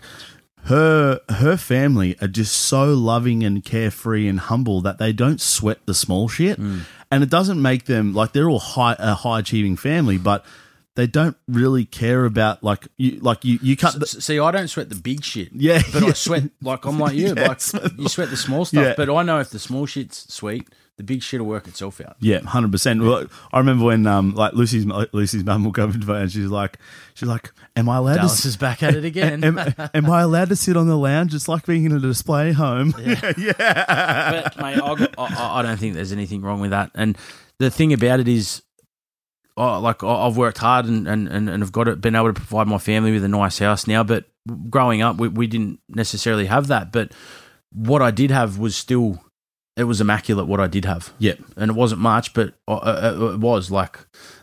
her her family are just so loving and carefree and humble that they don't sweat the small shit, mm. and it doesn't make them like they're all high a high achieving family, but. They don't really care about like you like you you cut the, See, I don't sweat the big shit. Yeah, But I sweat, like, I'm like you. Yeah, like, sweat you sweat the small stuff. Yeah. But I know if the small shit's sweet, the big shit will work itself out. Yeah, hundred percent. Well, I remember when um like Lucy's Lucy's mum will come into and she's like she's like, "Am I allowed Dallas to?" is back at it again. Am, am I allowed to sit on the lounge? It's like being in a display home. Yeah. But mate, I, I, I don't think there's anything wrong with that. And the thing about it is, I, like I've worked hard and, and, and, have got it, been able to provide my family with a nice house now. But growing up, we, we didn't necessarily have that. But what I did have was still, it was immaculate. What I did have, Yep. and it wasn't much, but uh, uh, it was like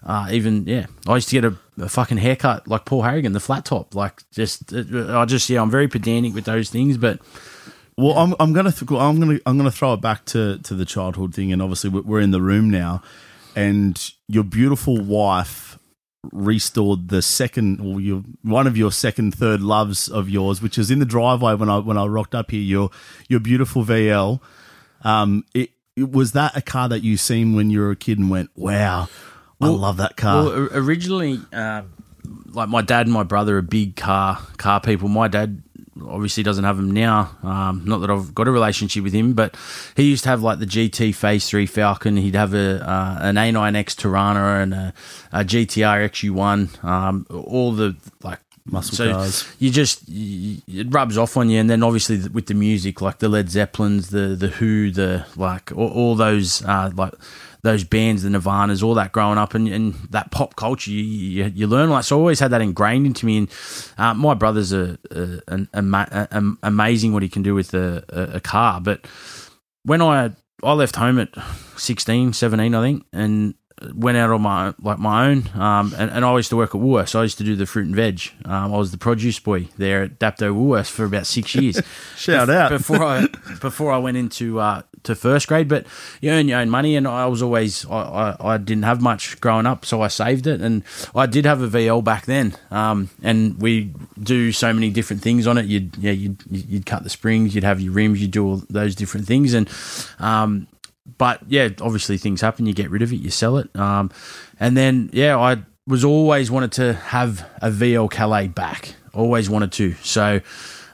uh, even yeah. I used to get a, a fucking haircut like Paul Harragon, the flat top. Like just, uh, I just yeah, I'm very pedantic with those things, but. Well, I'm, I'm gonna th- I'm gonna I'm gonna throw it back to to the childhood thing, and obviously we're in the room now, and your beautiful wife restored the second or your one of your second third loves of yours, which is in the driveway when I when I rocked up here. Your your beautiful VL. Um, it, it was that a car that you seen when you were a kid and went, wow, I love that car. Well, originally, uh, like my dad and my brother are big car car people. My dad obviously doesn't have them now. Um, not that I've got a relationship with him, but he used to have like the GT Phase Three Falcon. He'd have a uh, an A9X Torana and a, a GTR XU1. Um, all the like. Muscle so cars. You just you, it rubs off on you, and then obviously th- with the music, like the Led Zeppelins, the the Who, the like all, all those uh, like those bands, the Nirvanas, all that growing up, and, and that pop culture, you, you, you learn like. So I always had that ingrained into me. And uh, my brother's a, a, an ama- a, amazing what he can do with a, a, a car. But when I I left home at 16, 17, I think, and went out on my like my own. Um, and, and I used to work at Woolworths. I used to do the fruit and veg. Um, I was the produce boy there at Dapto Woolworths for about six years. Shout out. before I before I went into uh, to first grade. But you earn your own money, and I was always I, I, I didn't have much growing up, so I saved it, and I did have a VL back then. Um, and we do so many different things on it. You'd yeah you'd you'd cut the springs, you'd have your rims, you'd do all those different things, and um, but yeah, obviously things happen. You get rid of it, you sell it, um, and then yeah, I was always wanted to have a VL Calais back. Always wanted to. So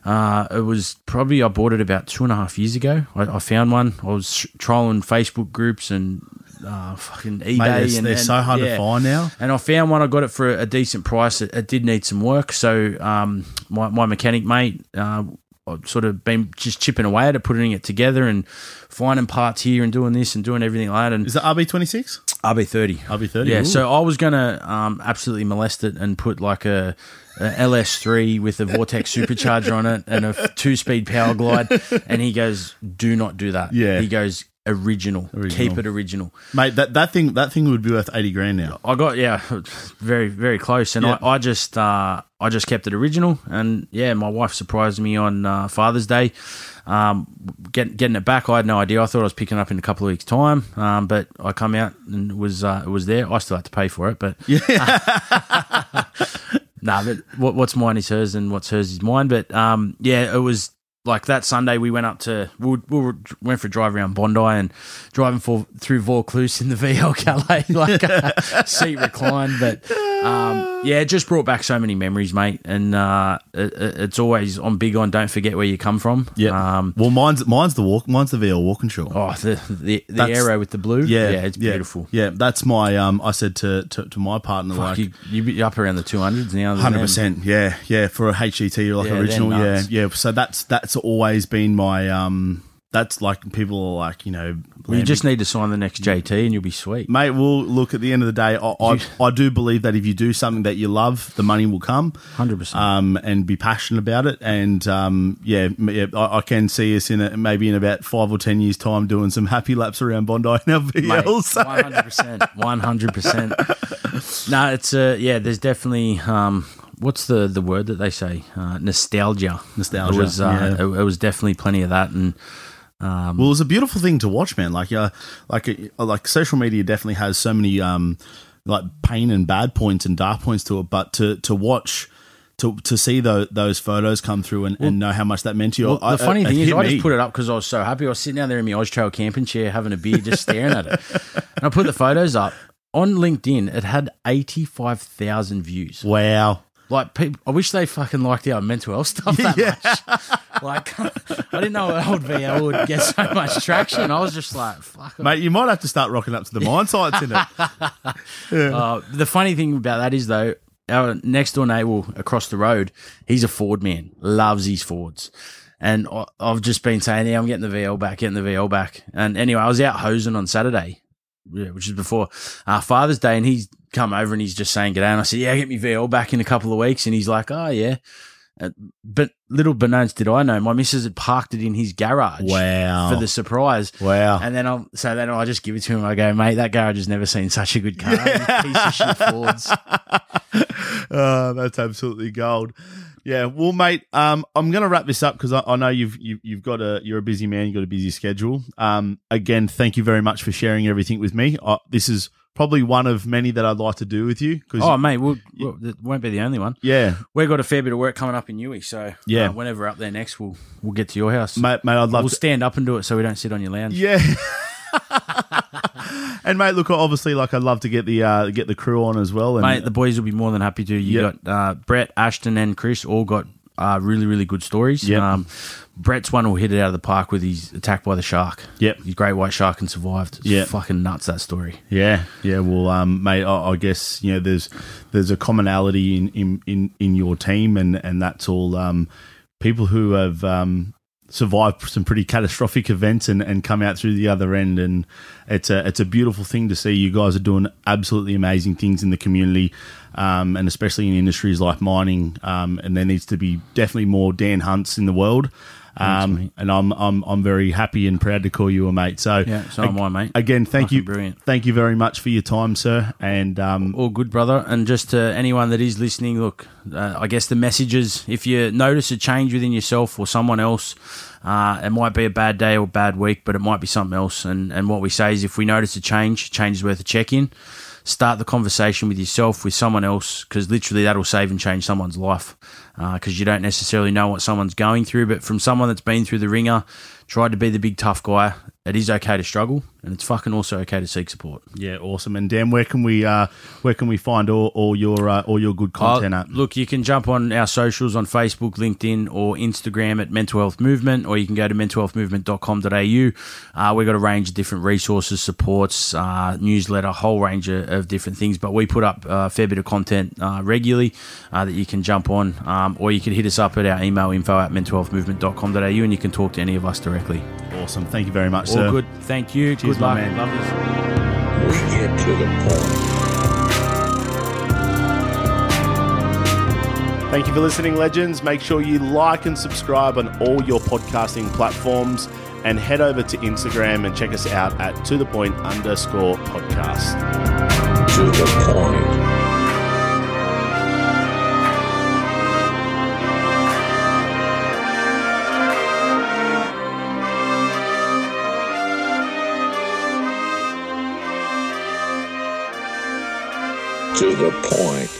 uh, it was probably I bought it about two and a half years ago. I, I found one. I was trolling Facebook groups and uh, fucking eBay. Mate, they're, and, they're and- so hard yeah. to find now. And I found one. I got it for a decent price. It, it did need some work, so um, my my mechanic mate. Uh, I've sort of been just chipping away at it, putting it together, and finding parts here and doing this and doing everything like that. And Is it RB26? RB30. RB30. Yeah, Ooh. so I was gonna um, absolutely molest it and put like a, a LS3 with a Vortech supercharger on it and a two-speed power glide, and he goes, "Do not do that." Yeah. he goes, "Original, Original. keep it original." mate, that, that thing that thing would be worth eighty grand now. I got yeah, very very close, and Yeah. I, I just uh, I just kept it original, and yeah, my wife surprised me on uh, Father's Day, um, get, getting it back. I had no idea. I thought I was picking it up in a couple of weeks' time, um, but I come out and it was uh, it was there. I still had to pay for it, but yeah. nah, but what, what's mine is hers, and what's hers is mine. But um, yeah, it was. Like that Sunday, we went up to we, we went for a drive around Bondi and driving for through Vaucluse in the VL Calais, like uh, seat reclined. But um, yeah, it just brought back so many memories, mate. And uh, it, it- it's always I'm big on don't forget where you come from. Yeah. Um, well, mine's mine's the walk. Mine's the VL Walkinshaw. oh, the the, the That's- arrow with the blue. yeah, yeah, it's beautiful. Yeah, that's my. Um, I said to to, to my partner Fuck, like. you you be up around the two hundreds now. Hundred percent, yeah, yeah. For a HGT like Yeah, original, yeah, yeah. So that's that's always been my um that's like people are like you know You just need to sign the next JT and you'll be sweet. Mate, well, look, at the end of the day, I, I, I do believe that if you do something that you love, the money will come. 100%. Um, and be passionate about it. And, um, yeah, yeah I, I can see us in a, maybe in about five or 10 years' time doing some happy laps around Bondi in our Mate, 100%. 100%. no, it's, uh, yeah, there's definitely, um, what's the, the word that they say? Uh, nostalgia. Nostalgia, It was, uh, yeah. it, it was definitely plenty of that. And, Well, it was a beautiful thing to watch, man. Like, uh, like, uh, like social media definitely has so many, um, like pain and bad points and dark points to it. But to to watch, to to see those those photos come through and, and know how much that meant to you. Well, I- the funny it thing is, I me. just put it up because I was so happy. I was sitting down there in my Oz Trail camping chair having a beer, just staring at it. And I put the photos up on LinkedIn. It had eighty five thousand views. Wow. Like, people, I wish they fucking liked our mental health stuff that much. Like, I didn't know an old VL would get so much traction. I was just like, fuck. Mate, you might have to start rocking up to the mine sites in it. Uh, the funny thing about that is though, our next door neighbor across the road, he's a Ford man, loves his Fords. And I- I've just been saying, yeah, I'm getting the VL back, getting the VL back. And anyway, I was out hosing on Saturday, yeah, which is before uh, Father's Day, and he's come over and he's just saying, G'day. And I said, yeah, get me VL back in a couple of weeks. And he's like, oh, yeah. Uh, but little bananas did I know, my missus had parked it in his garage Wow. for the surprise. wow. And then I'll so then I just give it to him. I go, mate, that garage has never seen such a good car. Piece of shit Fords. oh, that's absolutely gold. Yeah, well, mate, um, I'm going to wrap this up because I, I know you've you, you've got a you're a busy man, you've got a busy schedule. Um, again, thank you very much for sharing everything with me. Uh, this is probably one of many that I'd like to do with you. Cause, Oh, mate, we'll, well, it won't be the only one. yeah, We've got a fair bit of work coming up in Newey, so Yeah. uh, whenever up there next, we'll we'll get to your house. mate, mate, I'd love we'll to. stand up and do it so we don't sit on your lounge. Yeah. and mate, look, obviously, like I'd love to get the uh, get the crew on as well. And Mate, the boys will be more than happy to. You Yep. got uh, Brett, Ashton, and Chris all got uh, really, really good stories. Yep. Um, Brett's one will hit it out of the park with his attack by the shark. Yep. His great white shark and survived. Yeah. Fucking nuts, that story. Yeah, yeah. Well, um, mate, I, I guess you know there's there's a commonality in in, in, in your team, and and that's all um, people who have um, survived some pretty catastrophic events and, and come out through the other end, and it's a it's a beautiful thing to see. You guys are doing absolutely amazing things in the community, um, and especially in industries like mining. Um, and there needs to be definitely more Dan Hunts in the world. Um, and I'm I'm I'm very happy and proud to call you a mate. So Yeah, so am I, mate. Again, thank Fucking you, brilliant. thank you very much for your time, sir. And um, All good, brother. And just to anyone that is listening, look, uh, I guess the messages, if you notice a change within yourself or someone else, uh, it might be a bad day or bad week, but it might be something else. And, and what we say is if we notice a change, change is worth a check in. Start the conversation with yourself, with someone else, because literally that'll save and change someone's life. Uh, because you don't necessarily know what someone's going through, but from someone that's been through the wringer, tried to be the big tough guy, it is okay to struggle, and it's fucking also okay to seek support. yeah, awesome. And Dan, where can we uh, where can we find all, all your uh, all your good content Uh, at? Look, you can jump on our socials on Facebook, LinkedIn, or Instagram at Mental Health Movement, or you can go to mentalhealthmovement.com.au. Uh, we've got a range of different resources, supports, uh, newsletter, a whole range of, of different things. But we put up a fair bit of content uh, regularly uh, that you can jump on, um, or you can hit us up at our email info at mentalhealthmovement.com.au and you can talk to any of us directly. Awesome. Thank you very much, All sir. good. Thank you. Cheers, good my luck. man. Love this. We get to the point. Thank you for listening, legends. Make sure you like and subscribe on all your podcasting platforms, and head over to Instagram and check us out at to the point underscore podcast. To the point. To the point.